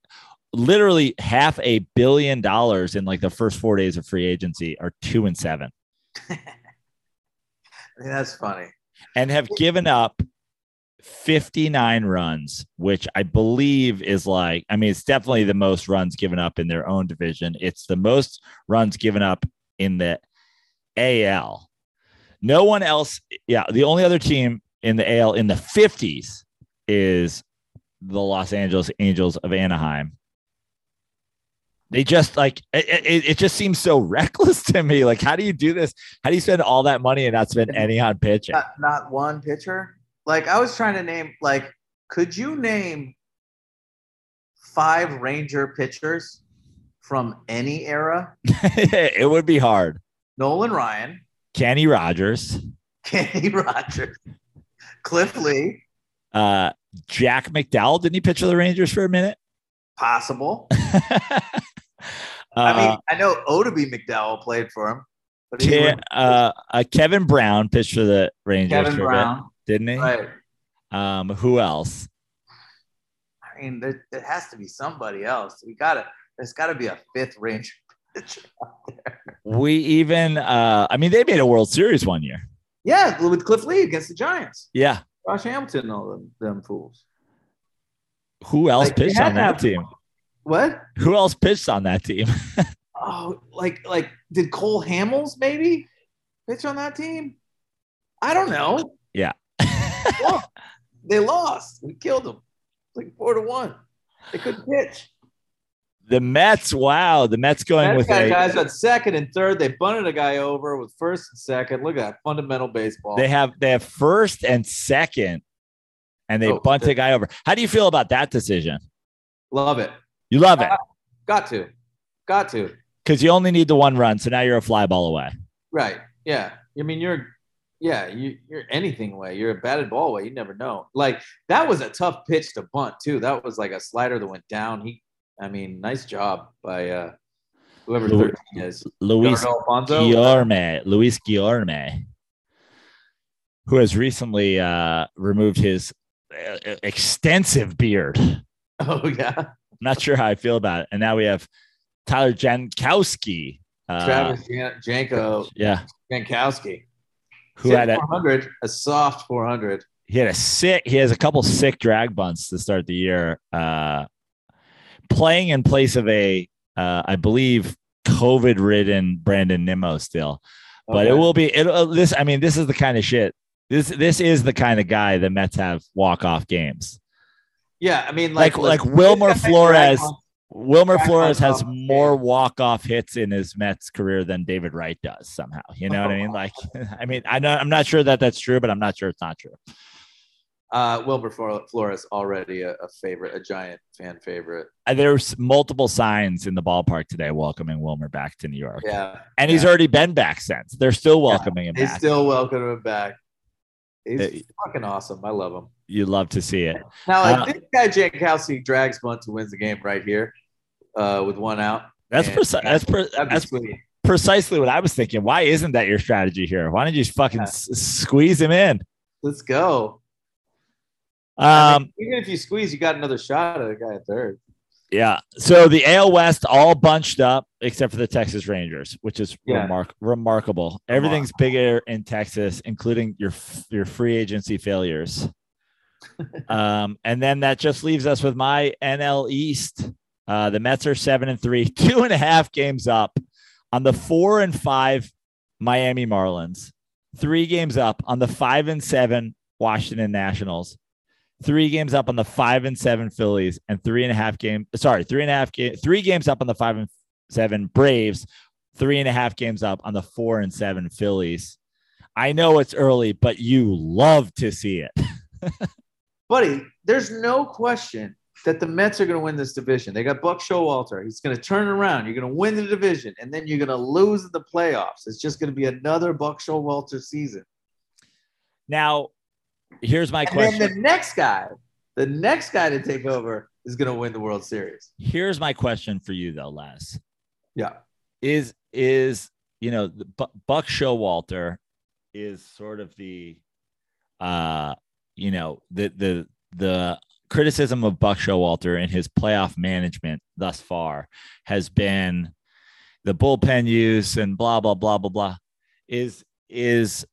literally half a billion dollars in like the first four days of free agency, are two and seven, I mean, that's funny. And have given up fifty nine runs, which I believe is like, I mean, it's definitely the most runs given up in their own division. It's the most runs given up in the AL. No one else, yeah, the only other team in the AL in the 50s is the Los Angeles Angels of Anaheim. They just like it, it, it just seems so reckless to me. Like, how do you do this? How do you spend all that money and not spend any on pitching? Not, not one pitcher. Like I was trying to name. Like, could you name five Ranger pitchers from any era? it would be hard. Nolan Ryan, Kenny Rogers, Kenny Rogers, Cliff Lee, uh, Jack McDowell. Didn't he pitch for the Rangers for a minute? possible. Uh, I mean, I know Oddibe McDowell played for him, but he Ke- uh, uh, Kevin Brown pitched for the Rangers Kevin Brown. bit, didn't he? Right. Um, who else? I mean, there, there has to be somebody else. We got to. There's got to be a fifth Ranger pitcher out there. We even, uh, I mean, they made a World Series one year. Yeah, with Cliff Lee against the Giants. Yeah. Josh Hamilton, and all them, them fools. Who else Like, pitched on that have- team? What? Who else pitched on that team? Oh, like like did Cole Hamels maybe pitch on that team? I don't know. Yeah. Well, they lost. We killed them. Like four to one. They couldn't pitch. the Mets, wow. The Mets going Mets with got a, guys at second and third. They bunted a guy over with first and second. Look at that fundamental baseball. they have they have first and second, and they Oh, bunt a guy over. How do you feel about that decision? Love it. You love it Got to. Got to. because you only need the one run, so now you're a fly ball away. Right. Yeah. I mean, you're, yeah, you, you're anything away. You're a batted ball away. You never know. Like that was a tough pitch to bunt too. That was like a slider that went down. He, I mean, nice job by uh whoever Lu- 13 is. Luis. Guillorme, Luis Guillorme, who has recently uh, removed his uh, extensive beard. Oh yeah. not sure how I feel about it. And now we have Tyler Jankowski. Uh, Travis Jan- Janko yeah, Jankowski. who had a 400, a soft 400. he had a sick. He has a couple sick drag bunts to start the year. Uh, playing in place of a, uh, I believe, COVID-ridden Brandon Nimmo still. but it will be it this i mean this is the kind of shit this this is the kind of guy the mets have walk off games Yeah, I mean, like like like, wilmer flores wilmer flores has more walk off hits in his mets career than david wright does somehow you know what i mean like i mean i know i'm not sure that that's true but i'm not sure it's not true Uh, Wilmer Flores already a, a, favorite, a giant fan favorite. Uh, there's multiple signs in the ballpark today welcoming Wilmer back to New York. Yeah, and yeah. he's already been back since. They're still welcoming yeah, him. They back. still welcome him back. He's it, fucking awesome. I love him. You love to see it. Now, uh, this guy Jankowski drags bunt to wins the game right here uh, with one out. That's precise. That's, pre- that's precisely what I was thinking. Why isn't that your strategy here? Why don't you fucking yeah. s- squeeze him in? Let's go. Um, I mean, even if you squeeze, you got another shot at the guy at third. Yeah. So the AL West all bunched up except for the Texas Rangers, which is yeah. remar- remarkable. Everything's bigger in Texas, including your your free agency failures. um, and then that just leaves us with my NL East. Uh, the Mets are seven and three, two and a half games up on the four and five Miami Marlins, three games up on the five and seven Washington Nationals, three games up on the five and seven Phillies, and three and a half game. Sorry, three and a half game, three games up on the five and seven Braves, three and a half games up on the four and seven Phillies. I know it's early, but you love to see it. Buddy, there's no question that the Mets are going to win this division. They got Buck Showalter. He's going to turn around. You're going to win the division, and then you're going to lose in the playoffs. It's just going to be another Buck Showalter season. Now, here's my and question. Then the next guy, the next guy to take over is going to win the World Series. Here's my question for you, though, Les. Yeah, is is you know Buck Showalter is sort of the, uh, you know the the the criticism of Buck Showalter and his playoff management thus far has been the bullpen use and blah blah blah blah blah. Is is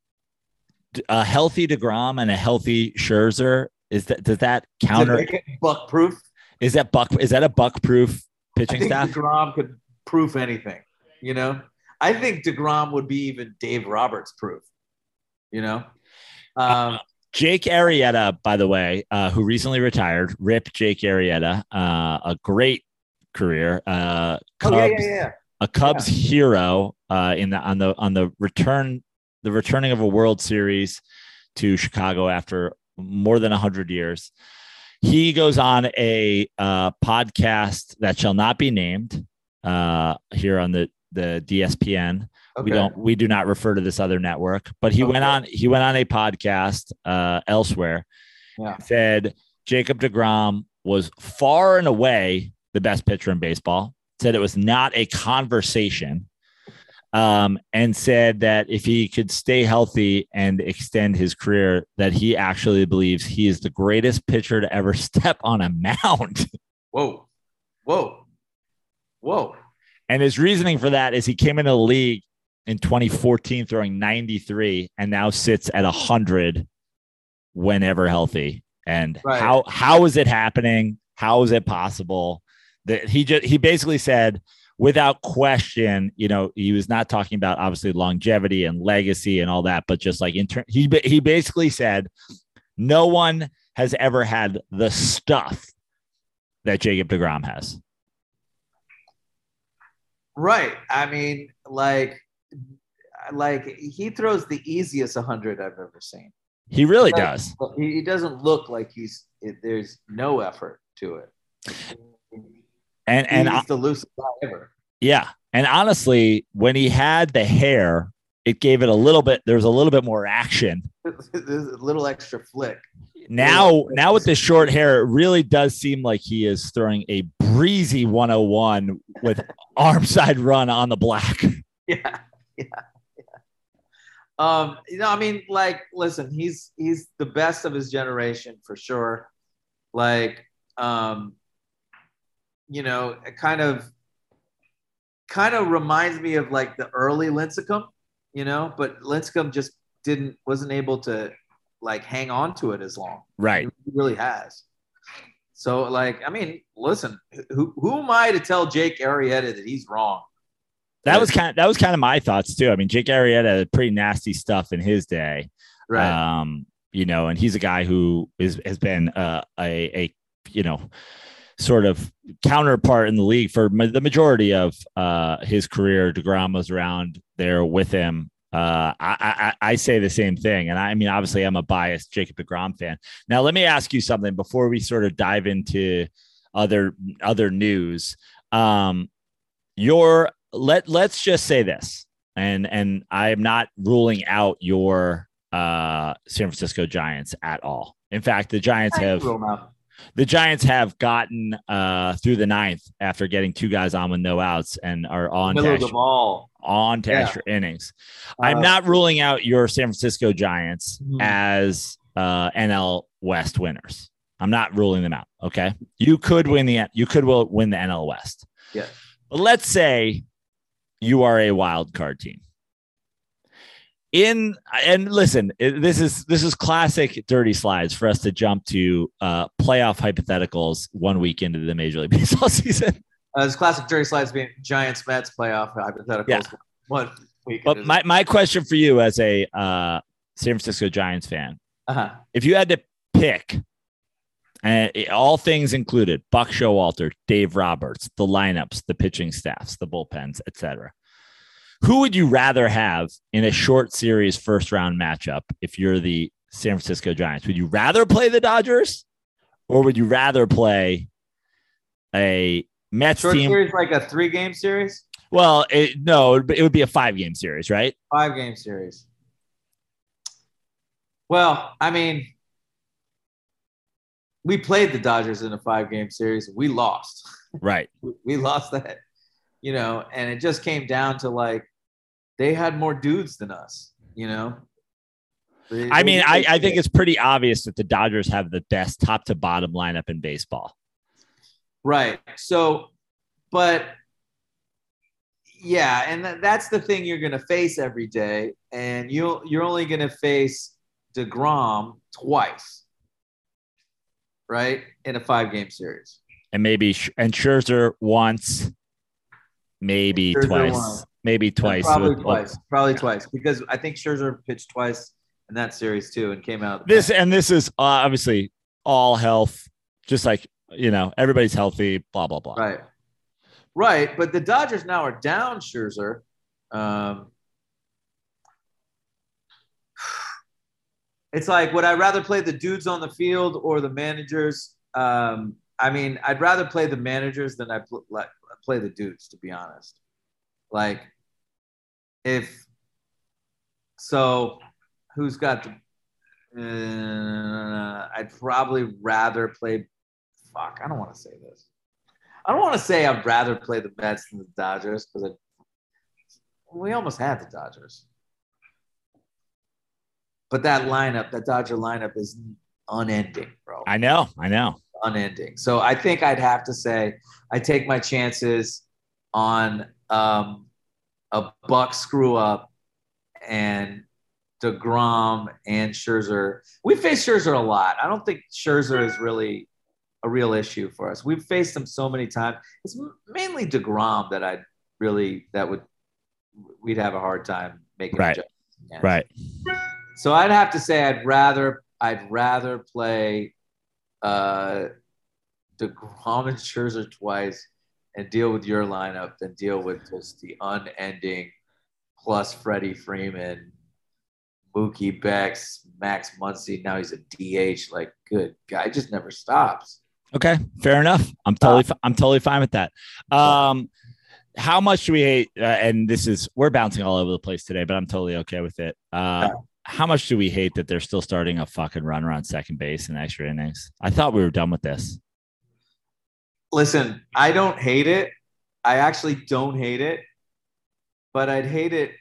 a healthy Degrom and a healthy Scherzer? Is that does that counter Buck proof? Is that Buck? Is that a Buck proof pitching staff? Degrom could proof anything. You know, I think Degrom would be even Dave Roberts proof. You know. Um, Jake Arrieta, by the way, uh, who recently retired, rip Jake Arrieta, uh, a great career, uh, Cubs, oh, yeah, yeah, yeah. a Cubs hero uh, in the on the on the return the returning of a World Series to Chicago after more than hundred years. He goes on a uh, podcast that shall not be named uh, here on the the DSPN Okay. We don't we do not refer to this other network, but he okay. went on he went on a podcast uh, elsewhere. Yeah. Said Jacob DeGrom was far and away the best pitcher in baseball. Said it was not a conversation. Um, and said that if he could stay healthy and extend his career, that he actually believes he is the greatest pitcher to ever step on a mound. Whoa, whoa, whoa! And his reasoning for that is he came into the league in 2014 throwing 93 and now sits at 100 whenever healthy. And right. how how is it happening? How is it possible that he just he basically said without question, you know, he was not talking about obviously longevity and legacy and all that, but just like in turn, he he basically said no one has ever had the stuff that Jacob DeGrom has. Right. I mean, like like he throws the easiest 100 I've ever seen. He really like, does. He doesn't look like he's there's no effort to it. And and he's I, the loosest guy ever. Yeah, and honestly, when he had the hair, it gave it a little bit. There's a little bit more action. There's a little extra flick. Now, now with the short hair, it really does seem like he is throwing a breezy 101 with arm side run on the black. Yeah, yeah. Um, you know, I mean, like, listen, he's he's the best of his generation for sure. Like, um, you know, it kind of kind of reminds me of like the early Lincecum, you know, but Lincecum just didn't wasn't able to like hang on to it as long. Right. He really has. So, like, I mean, listen, who who am I to tell Jake Arrieta that he's wrong? That was kind of that was kind of my thoughts too. I mean, Jake Arrieta had pretty nasty stuff in his day, right? Um, you know, and he's a guy who is has been uh, a a you know sort of counterpart in the league for ma- the majority of uh, his career. Degrom was around there with him, Uh, I, I, I say the same thing, and I, I mean, obviously, I'm a biased Jacob Degrom fan. Now, let me ask you something before we sort of dive into other other news. Um, your let let's just say this, and and I am not ruling out your uh, San Francisco Giants at all. In fact, the Giants have the Giants have gotten uh, through the ninth after getting two guys on with no outs and are on middle the ball on to yeah. extra innings. I'm uh, not ruling out your San Francisco Giants mm-hmm. as uh, NL West winners. I'm not ruling them out. Okay, you could win the you could win the NL West. Yeah, but let's say you are a wild card team in and listen this is this is classic dirty slides for us to jump to uh playoff hypotheticals one week into the major league baseball season uh, it's classic dirty slides being giants mets playoff hypotheticals yeah. one week but my, my question for you as a uh san francisco giants fan uh-huh. if you had to pick and all things included buck showalter dave roberts the lineups the pitching staffs the bullpens etc who would you rather have in a short series first round matchup if you're the San Francisco Giants? Would you rather play the Dodgers or would you rather play a Mets short team? series like a three game series? Well, it, no, it would be a five game series, right? Five game series. Well, I mean, we played the Dodgers in a five game series. We lost. Right. we lost that you know, and it just came down to like they had more dudes than us, you know. They, I mean, I, I think it's pretty obvious that the Dodgers have the best top to bottom lineup in baseball. Right. So, but yeah, and th- that's the thing you're going to face every day, and you you're only going to face Degrom twice, right, in a five game series, and maybe and Scherzer once, maybe twice. Maybe twice. probably with, twice. Probably yeah. twice because I think Scherzer pitched twice in that series too and came out. This and this is uh, obviously all health, just like you know everybody's healthy. Blah blah blah. Right. Right, but the Dodgers now are down Scherzer. Um, it's like, would I rather play the dudes on the field or the managers? Um, I mean, I'd rather play the managers than I pl- play the dudes, to be honest. Like, if so, who's got the? Uh, I'd probably rather play. Fuck, I don't want to say this. I don't want to say I'd rather play the Mets than the Dodgers because we almost had the Dodgers. But that lineup, that Dodger lineup is unending, bro. I know, I know unending. So I think I'd have to say I take my chances on um, a Buck screw up and Degrom and Scherzer. We face Scherzer a lot. I don't think Scherzer is really a real issue for us. We've faced him so many times. It's mainly Degrom that I'd really that would we'd have a hard time making right. Right. So I'd have to say I'd rather I'd rather play uh, DeGrom and Scherzer twice and deal with your lineup than deal with just the unending plus Freddie Freeman, Mookie Betts, Max Muncy. Now he's a DH. Like, good guy, just never stops. Okay, fair enough. I'm totally, I'm totally fine with that. Um, how much do we hate? Uh, and this is we're bouncing all over the place today, but I'm totally okay with it. Uh, how much do we hate that they're still starting a fucking runner on second base in extra innings? I thought we were done with this. Listen, I don't hate it. I actually don't hate it, but I'd hate it.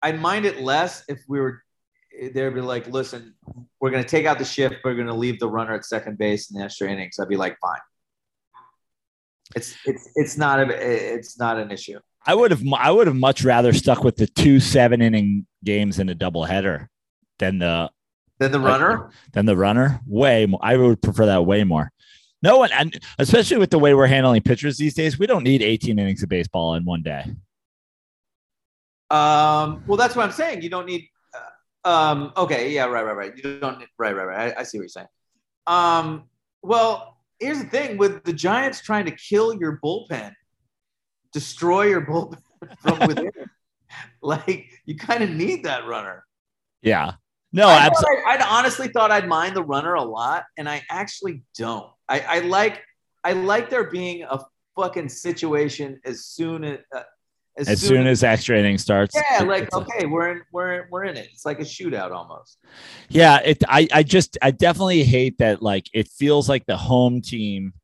I'd mind it less if we were they'd be like, listen, we're going to take out the shift. We're going to leave the runner at second base in the extra innings. I'd be like, fine. It's it's it's not a it's not an issue. I would have I would have much rather stuck with the two seven inning games in a doubleheader than the than the runner than the runner. Way more. I would prefer that way more. No one, and especially with the way we're handling pitchers these days, we don't need 18 innings of baseball in one day. Um, well, that's what I'm saying. You don't need. Uh, um, okay, yeah, right, right, right. You don't. Need, right, right, right. I, I see what you're saying. Um, well, here's the thing: with the Giants trying to kill your bullpen, destroy your bullpen from within. like you kind of need that runner. Yeah. No, I absolutely. I'd honestly thought I'd mind the runner a lot, and I actually don't. I, I like I like there being a fucking situation as soon as uh, as, as, soon, as, as extra inning starts. Yeah, like okay, we're in we're we're in it. It's like a shootout almost. Yeah, it. I I just I definitely hate that. Like it feels like the home team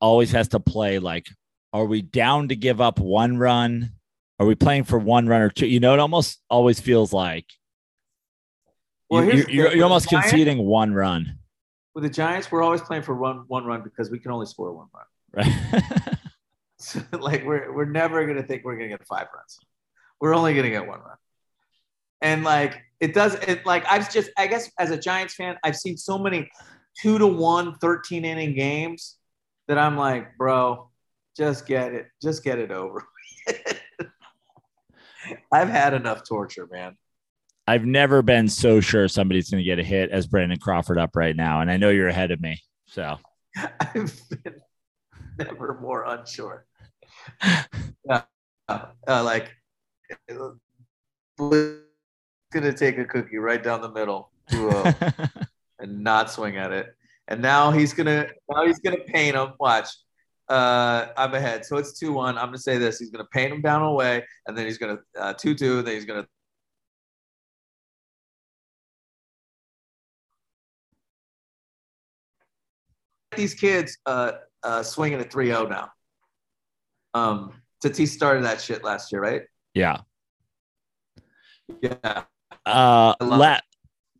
always has to play. Like, are we down to give up one run? Are we playing for one run or two? You know, it almost always feels like well, you're, you're, you're almost Giants, conceding one run. With the Giants, we're always playing for one one run because we can only score one run. Right. so, like we're we're never gonna think we're gonna get five runs. We're only gonna get one run. And like it does it like I've just I guess as a Giants fan, I've seen so many two to one 13 inning games that I'm like, bro, just get it, just get it over. I've had enough torture, man. I've never been so sure somebody's going to get a hit as Brandon Crawford up right now, and I know you're ahead of me. So I've been never more unsure. uh, uh, like gonna take a cookie right down the middle to, uh, and not swing at it. And now he's gonna now he's gonna paint him. Watch. Uh, I'm ahead. So it's two one. I'm gonna say this. He's gonna paint him down away, and then he's gonna uh, two two. Then he's gonna these kids uh, uh, swinging at 3-0 now. Um, Tatis started that shit last year, right? Yeah. Yeah. Uh, la-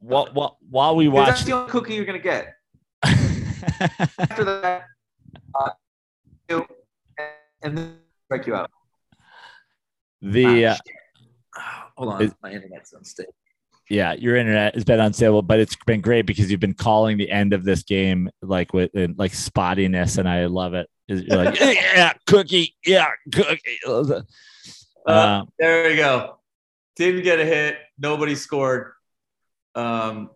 while, while, while we watch, that's the only cookie you're gonna get. After that, uh, and then break you out. The ah, uh, hold on, is, my internet's unstable yeah, your internet has been unstable, but it's been great because you've been calling the end of this game like with like spottiness, and I love it. You're like, yeah, cookie, yeah, cookie. Uh, uh, there we go. Didn't get a hit. Nobody scored. Um,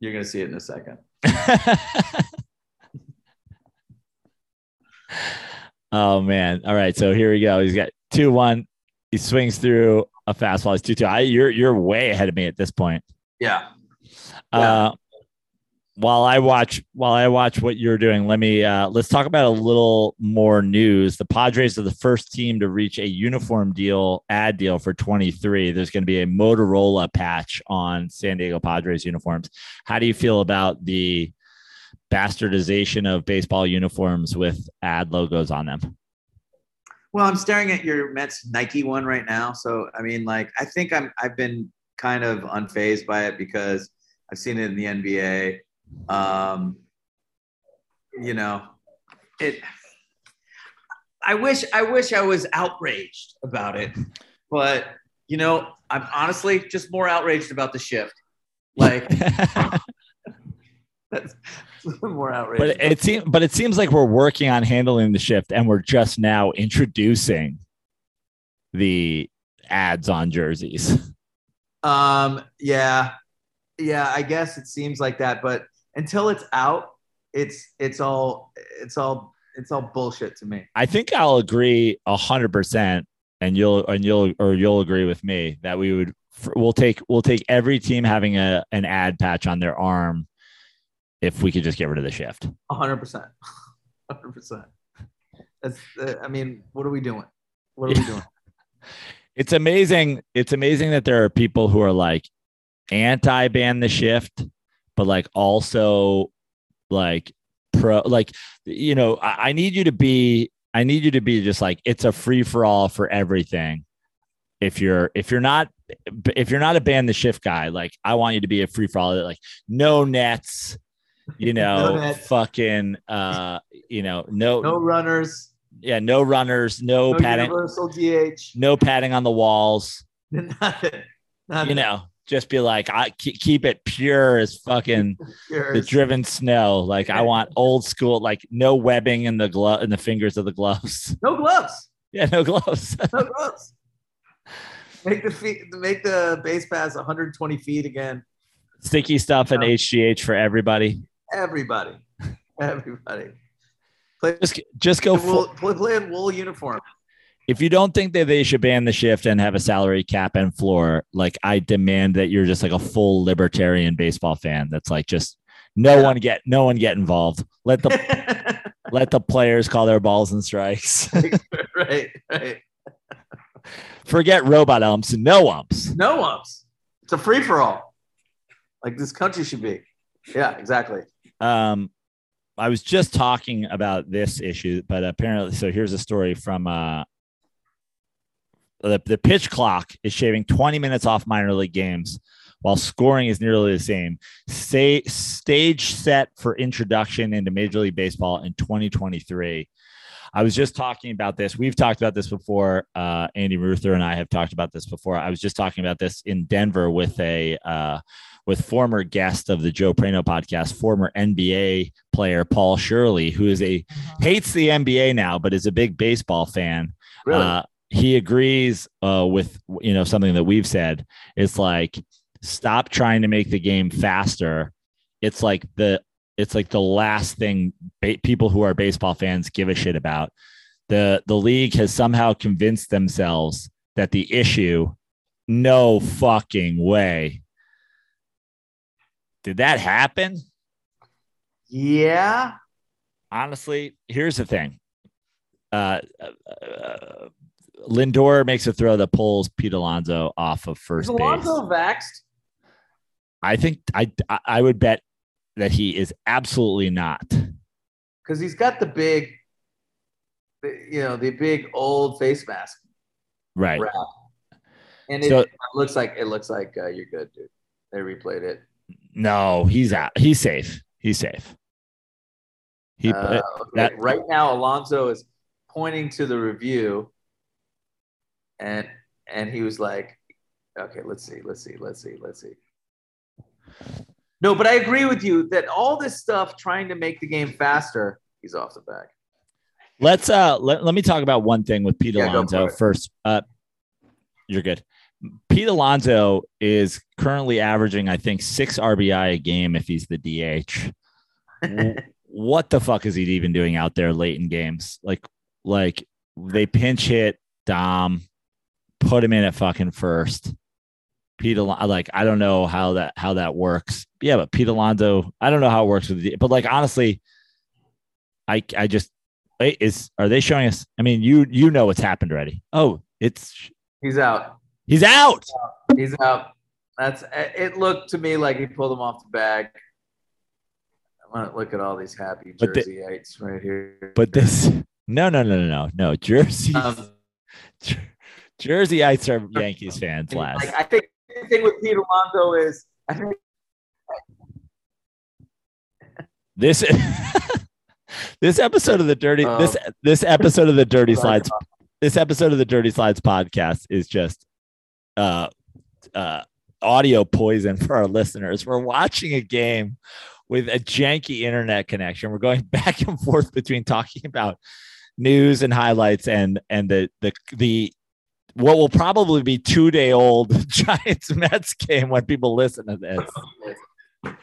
you're gonna see it in a second. oh man! All right, so here we go. He's got two one. He swings through a fastball. He's two two. I you're you're way ahead of me at this point. Yeah. Uh, while I watch while I watch what you're doing, let me uh, let's talk about a little more news. The Padres are the first team to reach a uniform deal ad deal for 23. There's going to be a Motorola patch on San Diego Padres uniforms. How do you feel about the bastardization of baseball uniforms with ad logos on them? Well, I'm staring at your Mets Nike one right now. So I mean, like, I think I'm I've been kind of unfazed by it because I've seen it in the NBA. Um, you know, it. I wish I wish I was outraged about it, but you know, I'm honestly just more outraged about the shift. Like that's more outrageous. But it seems, but it seems like we're working on handling the shift, and we're just now introducing the ads on jerseys. Um. Yeah. Yeah. I guess it seems like that, but until it's out, it's it's all it's all it's all bullshit to me. I think I'll agree a hundred percent, and you'll and you'll or you'll agree with me that we would we'll take we'll take every team having a an ad patch on their arm if we could just get rid of the shift. 100%. 100%. That's, uh, I mean, what are we doing? What are we doing? it's amazing. It's amazing that there are people who are like anti ban the shift, but like also like pro, like, you know, I, I need you to be, I need you to be just like, it's a free for all for everything. If you're, if you're not, if you're not a ban the shift guy, like I want you to be a free for all, like no nets, you know, fucking, uh, you know, no, no runners. Yeah, no runners, no, no padding, universal DH, no padding on the walls. nothing, nothing. You know, just be like, I keep it pure as fucking pure the driven snow. Like I want old school, like no webbing in the glove in the fingers of the gloves. No gloves. Yeah, no gloves. no gloves. Make the feet, make the base pass 120 feet again. Sticky stuff and HGH for everybody. Everybody, everybody. Play, just just go wool, play, play in wool uniform. if you don't think that they should ban the shift and have a salary cap and floor, like I demand that you're just like a full libertarian baseball fan. That's like just no yeah. one get no one get involved. Let the let the players call their balls and strikes. right, right. Forget robot umps, no umps. No umps. It's a free for all. Like this country should be. Yeah, exactly. Um, I was just talking about this issue, but apparently, so here's a story from uh, the, the pitch clock is shaving 20 minutes off minor league games while scoring is nearly the same. Say, stage set for introduction into Major League Baseball in 2023. I was just talking about this. We've talked about this before. Uh, Andy Ruther and I have talked about this before. I was just talking about this in Denver with a uh, with former guest of the Joe Prano podcast, former NBA player Paul Shirley, who is a hates the NBA now, but is a big baseball fan. Really? Uh, he agrees uh, with you know something that we've said. It's like stop trying to make the game faster. It's like the it's like the last thing ba- people who are baseball fans give a shit about. The the league has somehow convinced themselves that the issue, no fucking way. Did that happen? Yeah. Honestly, here's the thing. Uh, uh, uh Lindor makes a throw that pulls Pete Alonso off of first Is Alonso base. vaxxed? I think I I would bet that he is absolutely not. Because he's got the big, you know, the big old face mask. Right. Wrap. And it, so, it, looks like it looks like uh, you're good, dude. They replayed it. No, he's out. He's safe. He's safe. He uh, that, right now Alonso is pointing to the review and and he was like, okay, let's see, let's see, let's see, let's see. No, but I agree with you that all this stuff trying to make the game faster, he's off the back. Let's uh let, let me talk about one thing with Pete yeah, Alonso first. Uh you're good. Pete Alonso is currently averaging, I think, six RBI a game if he's the DH. what the fuck is he even doing out there late in games? Like, like they pinch hit Dom, put him in at fucking first. Pete Alonso, like I don't know how that how that works. Yeah, but Pete Alonso, I don't know how it works with the but like honestly, I I just is are they showing us? I mean, you you know what's happened already. Oh, it's he's out. He's out. He's out. That's it. Looked to me like he pulled him off the bag. I want to look at all these happy Jerseyites the, right here. But this, no, no, no, no, no, no. Jersey, um, Jerseyites are Yankees fans. Last, like, I think the thing with Pete Alonso is I think this this episode of the dirty um, this this episode of the dirty slides this episode of the dirty slides podcast is just uh uh audio poison for our listeners we're watching a game with a janky internet connection we're going back and forth between talking about news and highlights and and the the the what will probably be two day old Giants Mets game when people listen to this.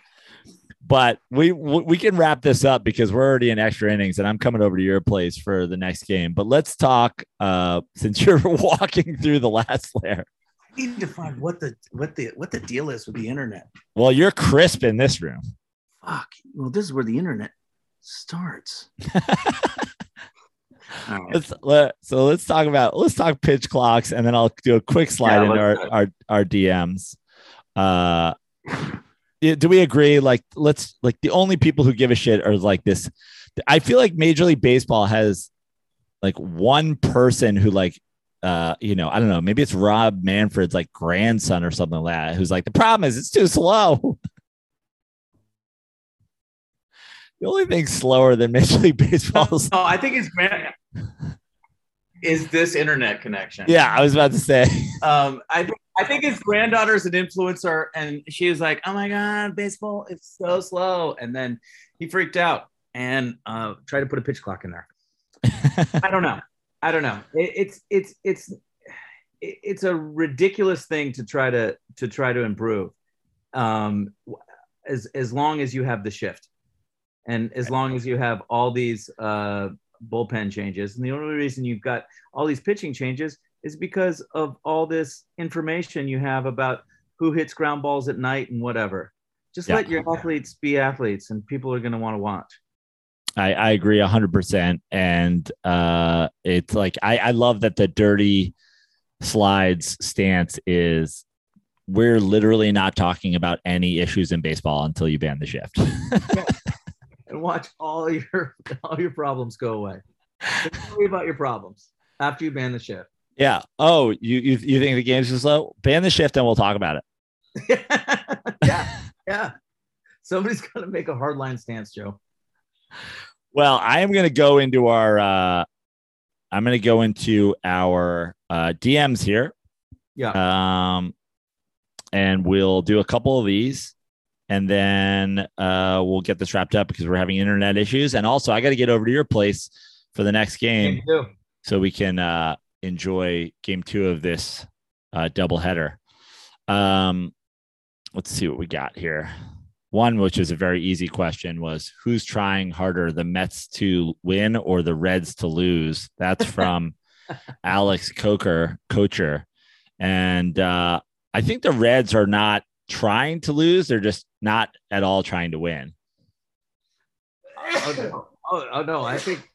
But we we can wrap this up because we're already in extra innings, and I'm coming over to your place for the next game. But let's talk uh, since you're walking through the last layer. Need to find what the what the what the deal is with the internet. Well, you're crisp in this room. Fuck. Well, this is where the internet starts. Let's let, so let's talk about let's talk pitch clocks and then I'll do a quick slide yeah, into our, our our DMs. Uh do we agree like let's like the only people who give a shit are like this I feel like Major League Baseball has like one person who like uh you know I don't know maybe it's Rob Manfred's like grandson or something like that who's like the problem is it's too slow. the only thing slower than Major League Baseball. No, no, I think it's grand. Is this internet connection? Yeah, I was about to say. Um, I think I think his granddaughter's an influencer, and she was like, "Oh my god, baseball is so slow," and then he freaked out and uh, tried to put a pitch clock in there. I don't know. I don't know. It, it's it's it's it's a ridiculous thing to try to to try to improve. Um, as as long as you have the shift and as long as you have all these uh, bullpen changes, and the only reason you've got all these pitching changes is because of all this information you have about who hits ground balls at night and whatever. Just Yeah. let your athletes be athletes, and people are going to want to watch. I, I agree hundred percent. And uh it's like I, I love that the dirty slides stance is we're literally not talking about any issues in baseball until you ban the shift. and watch all your all your problems go away. Don't worry about your problems after you ban the shift. yeah. Oh, you, you you think the game's too slow? Ban the shift and we'll talk about it. yeah, yeah. Somebody's to make a hardline stance, Joe. Well, I am gonna go into our uh I'm gonna go into our uh DMs here. Yeah. Um, and we'll do a couple of these, and then uh, we'll get this wrapped up because we're having internet issues. And also, I got to get over to your place for the next game Me too. so we can uh, enjoy game two of this uh, doubleheader. Um, let's see what we got here. One, which is a very easy question, was who's trying harder, the Mets to win or the Reds to lose? That's from Alex Coker, coacher. And uh, I think the Reds are not trying to lose. They're just not at all trying to win. Oh no. Oh, oh, no. I think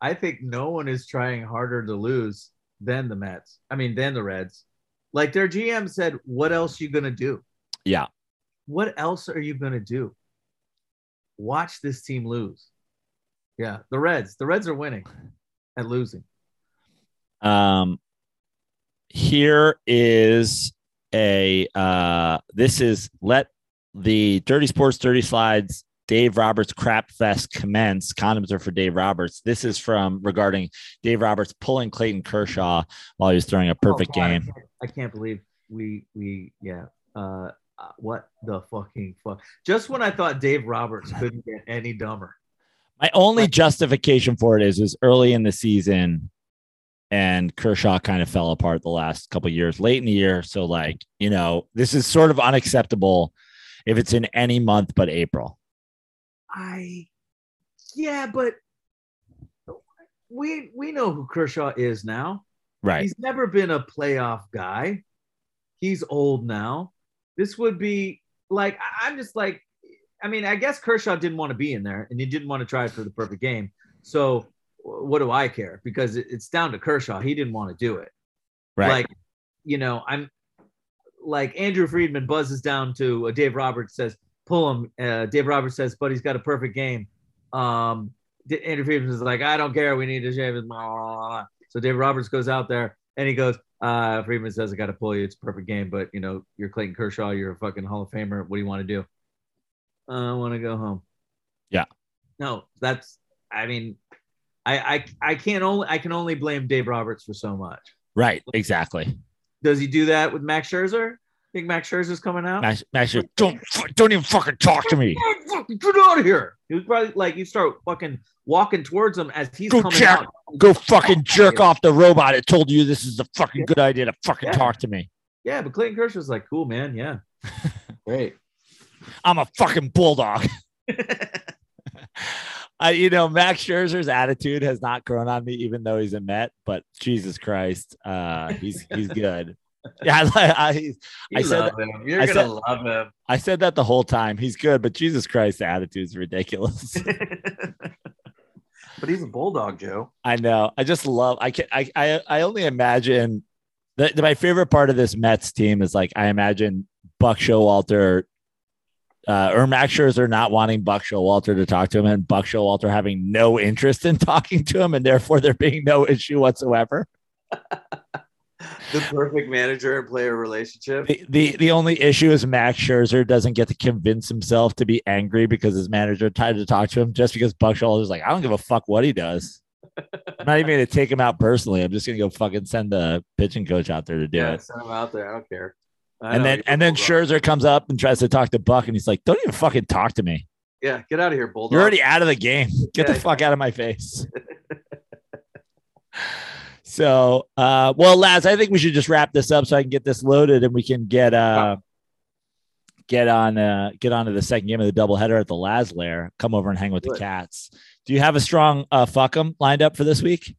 I think no one is trying harder to lose than the Mets. I mean, than the Reds. Like their GM said, what else you gonna do? Yeah. What else are you gonna do? Watch this team lose. Yeah, the Reds. The Reds are winning and losing. Um, here is a uh, this is let the Dirty Sports Dirty Slides Dave Roberts crap fest commence. Condoms are for Dave Roberts. This is from regarding Dave Roberts pulling Clayton Kershaw while he was throwing a perfect Oh, God, I game. can't- I can't believe we we yeah. Uh, uh, what the fucking fuck? Just when I thought Dave Roberts couldn't get any dumber. My only justification for it is is early in the season, and Kershaw kind of fell apart the last couple years, late in the year. So like you know, this is sort of unacceptable if it's in any month but April. I yeah, but we we know who Kershaw is now. Right. He's never been a playoff guy. He's old now. This would be like I'm just like I mean, I guess Kershaw didn't want to be in there and he didn't want to try for the perfect game. So what do I care? Because it's down to Kershaw. He didn't want to do it. right. Like, you know, I'm like Andrew Friedman buzzes down to uh, Dave Roberts says, pull him. Uh, Dave Roberts says, but he's got a perfect game. Um, Andrew Friedman is like, I don't care. We need to shave his. blah, blah, blah, blah." So Dave Roberts goes out there and he goes, uh, Friedman says, I got to pull you. It's a perfect game, but you know, you're Clayton Kershaw. You're a fucking Hall of Famer. What do you want to do? "Uh, I want to go home. Yeah. No, that's, I mean, I, I, I can't only, I can only blame Dave Roberts for so much. right. Exactly. Does he do that with Max Scherzer? Think Max Scherzer's coming out? Max, Max, you're- don't don't even fucking talk to me. Get out of here! He was probably like you start fucking walking towards him as he's Go coming check. out. Go fucking jerk off the robot. It told you this is a fucking good idea to fucking Yeah. talk to me. Yeah, but Clayton Kershaw's like, cool, man. Yeah, great. I'm a fucking bulldog. I, you know, Max Scherzer's attitude has not grown on me, even though he's a Met. But Jesus Christ, uh, he's he's good. Yeah, I, I, I said love him. You're I gonna said- love him. I said that the whole time. He's good, but Jesus Christ, the attitude's ridiculous. but he's a bulldog, Joe. I know. I just love. I can. I. I. I only imagine that my favorite part of this Mets team is like I imagine Buck Showalter, uh, or Max Scherzer not wanting Buck Showalter to talk to him, and Buck Showalter having no interest in talking to him, and therefore there being no issue whatsoever. The perfect manager and player relationship. The, the the only issue is Max Scherzer doesn't get to convince himself to be angry because his manager tried to talk to him just because Buck Showalter's like, I don't give a fuck what he does. I'm not even gonna take him out personally. I'm just gonna go fucking send the pitching coach out there to do Yeah, it. send him out there. I don't care. I And then and then. Scherzer comes up and tries to talk to Buck, and he's like, "Don't even fucking talk to me. Yeah, get out of here, bulldog. You're already out of the game. Get the Yeah. fuck out of my face." so, uh, well, Laz, I think we should just wrap this up so I can get this loaded and we can get uh get on uh get on to the second game of the doubleheader at the Laz Lair. Come over and hang with the cats. Do you have a strong uh, fuck 'em lined up for this week?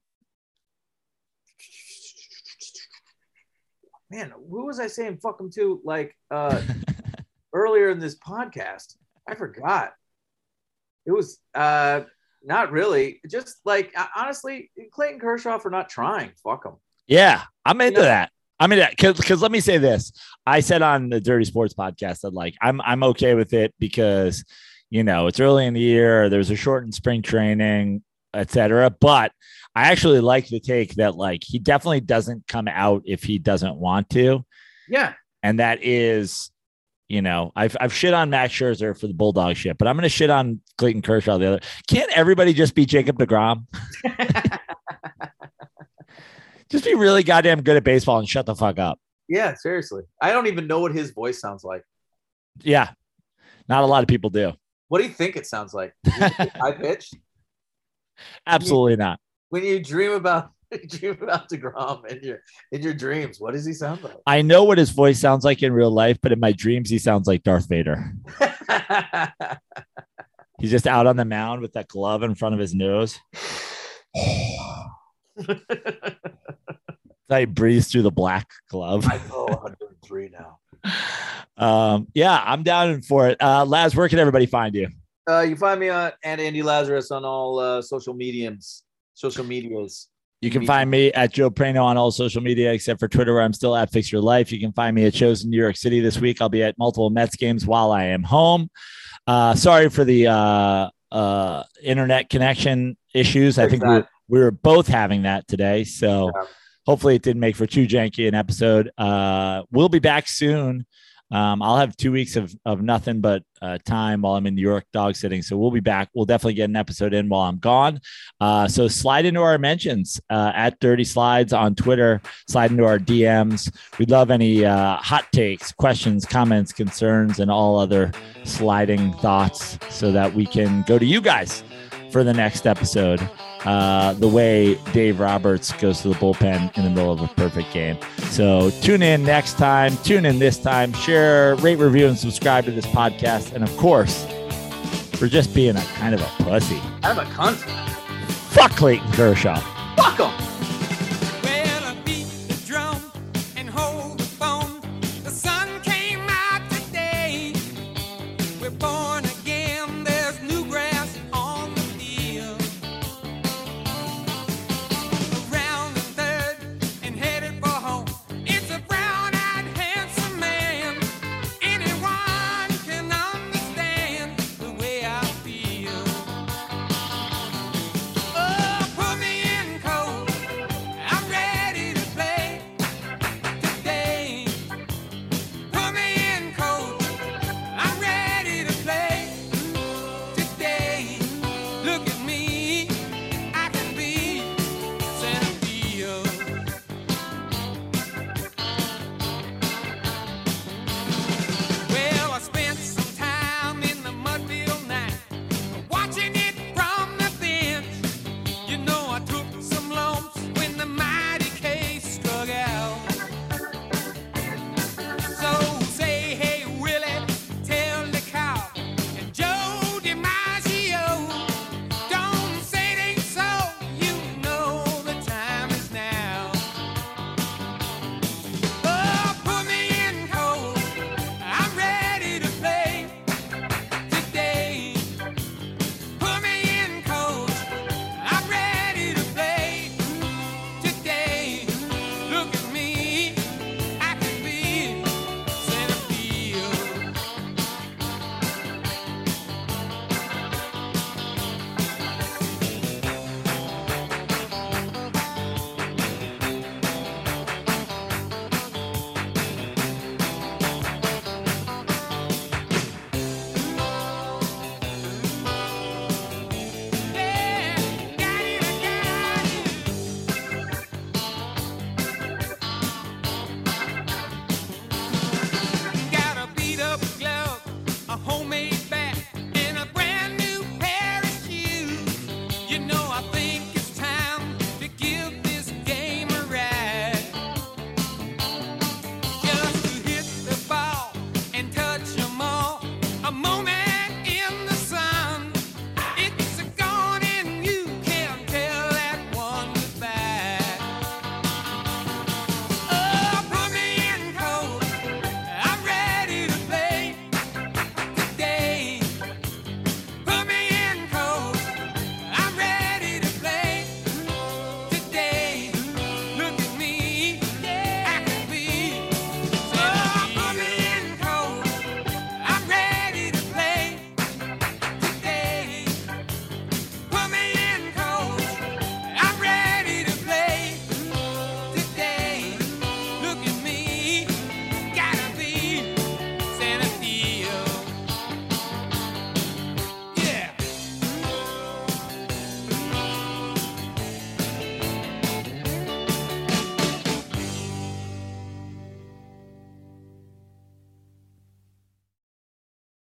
Man, who was I saying fuck him to? Like uh, earlier in this podcast, I forgot. It was uh, not really. Just like honestly, Clayton Kershaw for not trying. Fuck him. Yeah, I'm into know- that. I'm into that because because let me say this. I said on the Dirty Sports podcast that like I'm I'm okay with it because you know it's early in the year. There's a shortened spring training, etc. But I actually like the take that like he definitely doesn't come out if he doesn't want to, Yeah. and that is. You know, I've I've shit on Max Scherzer for the Bulldog shit, but I'm gonna shit on Clayton Kershaw the other. Can't everybody just be Jacob DeGrom? Just be really goddamn good at baseball and shut the fuck up. yeah, seriously. I don't even know what his voice sounds like. Yeah. Not a lot of people do. What do you think it sounds like? High pitched? Absolutely not. When you dream about dream about Degrom in your in your dreams, what does he sound like? I know what his voice sounds like in real life, but in my dreams, he sounds like Darth Vader. He's just out on the mound with that glove in front of his nose. I breathes through the black glove. I go 103 now. Um, yeah, I'm down for it. Uh, Laz, where can everybody find you? Uh, you find me on at Andy Lazarus on all uh, social mediums, social medias. You can find me at Joe Prano on all social media except for Twitter, where I'm still at Fix Your Life. You can find me at shows in New York City this week. I'll be at multiple Mets games while I am home. Uh, sorry for the uh, uh, internet connection issues. I think we, that. we were both having that today. So Yeah. hopefully it didn't make for too janky an episode. Uh, we'll be back soon. Um, I'll have two weeks of, of nothing but uh, time while I'm in New York dog sitting. So we'll be back. We'll definitely get an episode in while I'm gone. Uh, so slide into our mentions uh, at Dirty Slides on Twitter. Slide into our DMs. We'd love any uh, hot takes, questions, comments, concerns, and all other sliding thoughts so that we can go to you guys for the next episode. Uh, the way Dave Roberts goes to the bullpen in the middle of a perfect game. So tune in next time. Tune in this time. Share, rate, review, and subscribe to this podcast. And of course, for just being a kind of a pussy. I'm a cunt. Fuck Clayton Kershaw. Fuck him.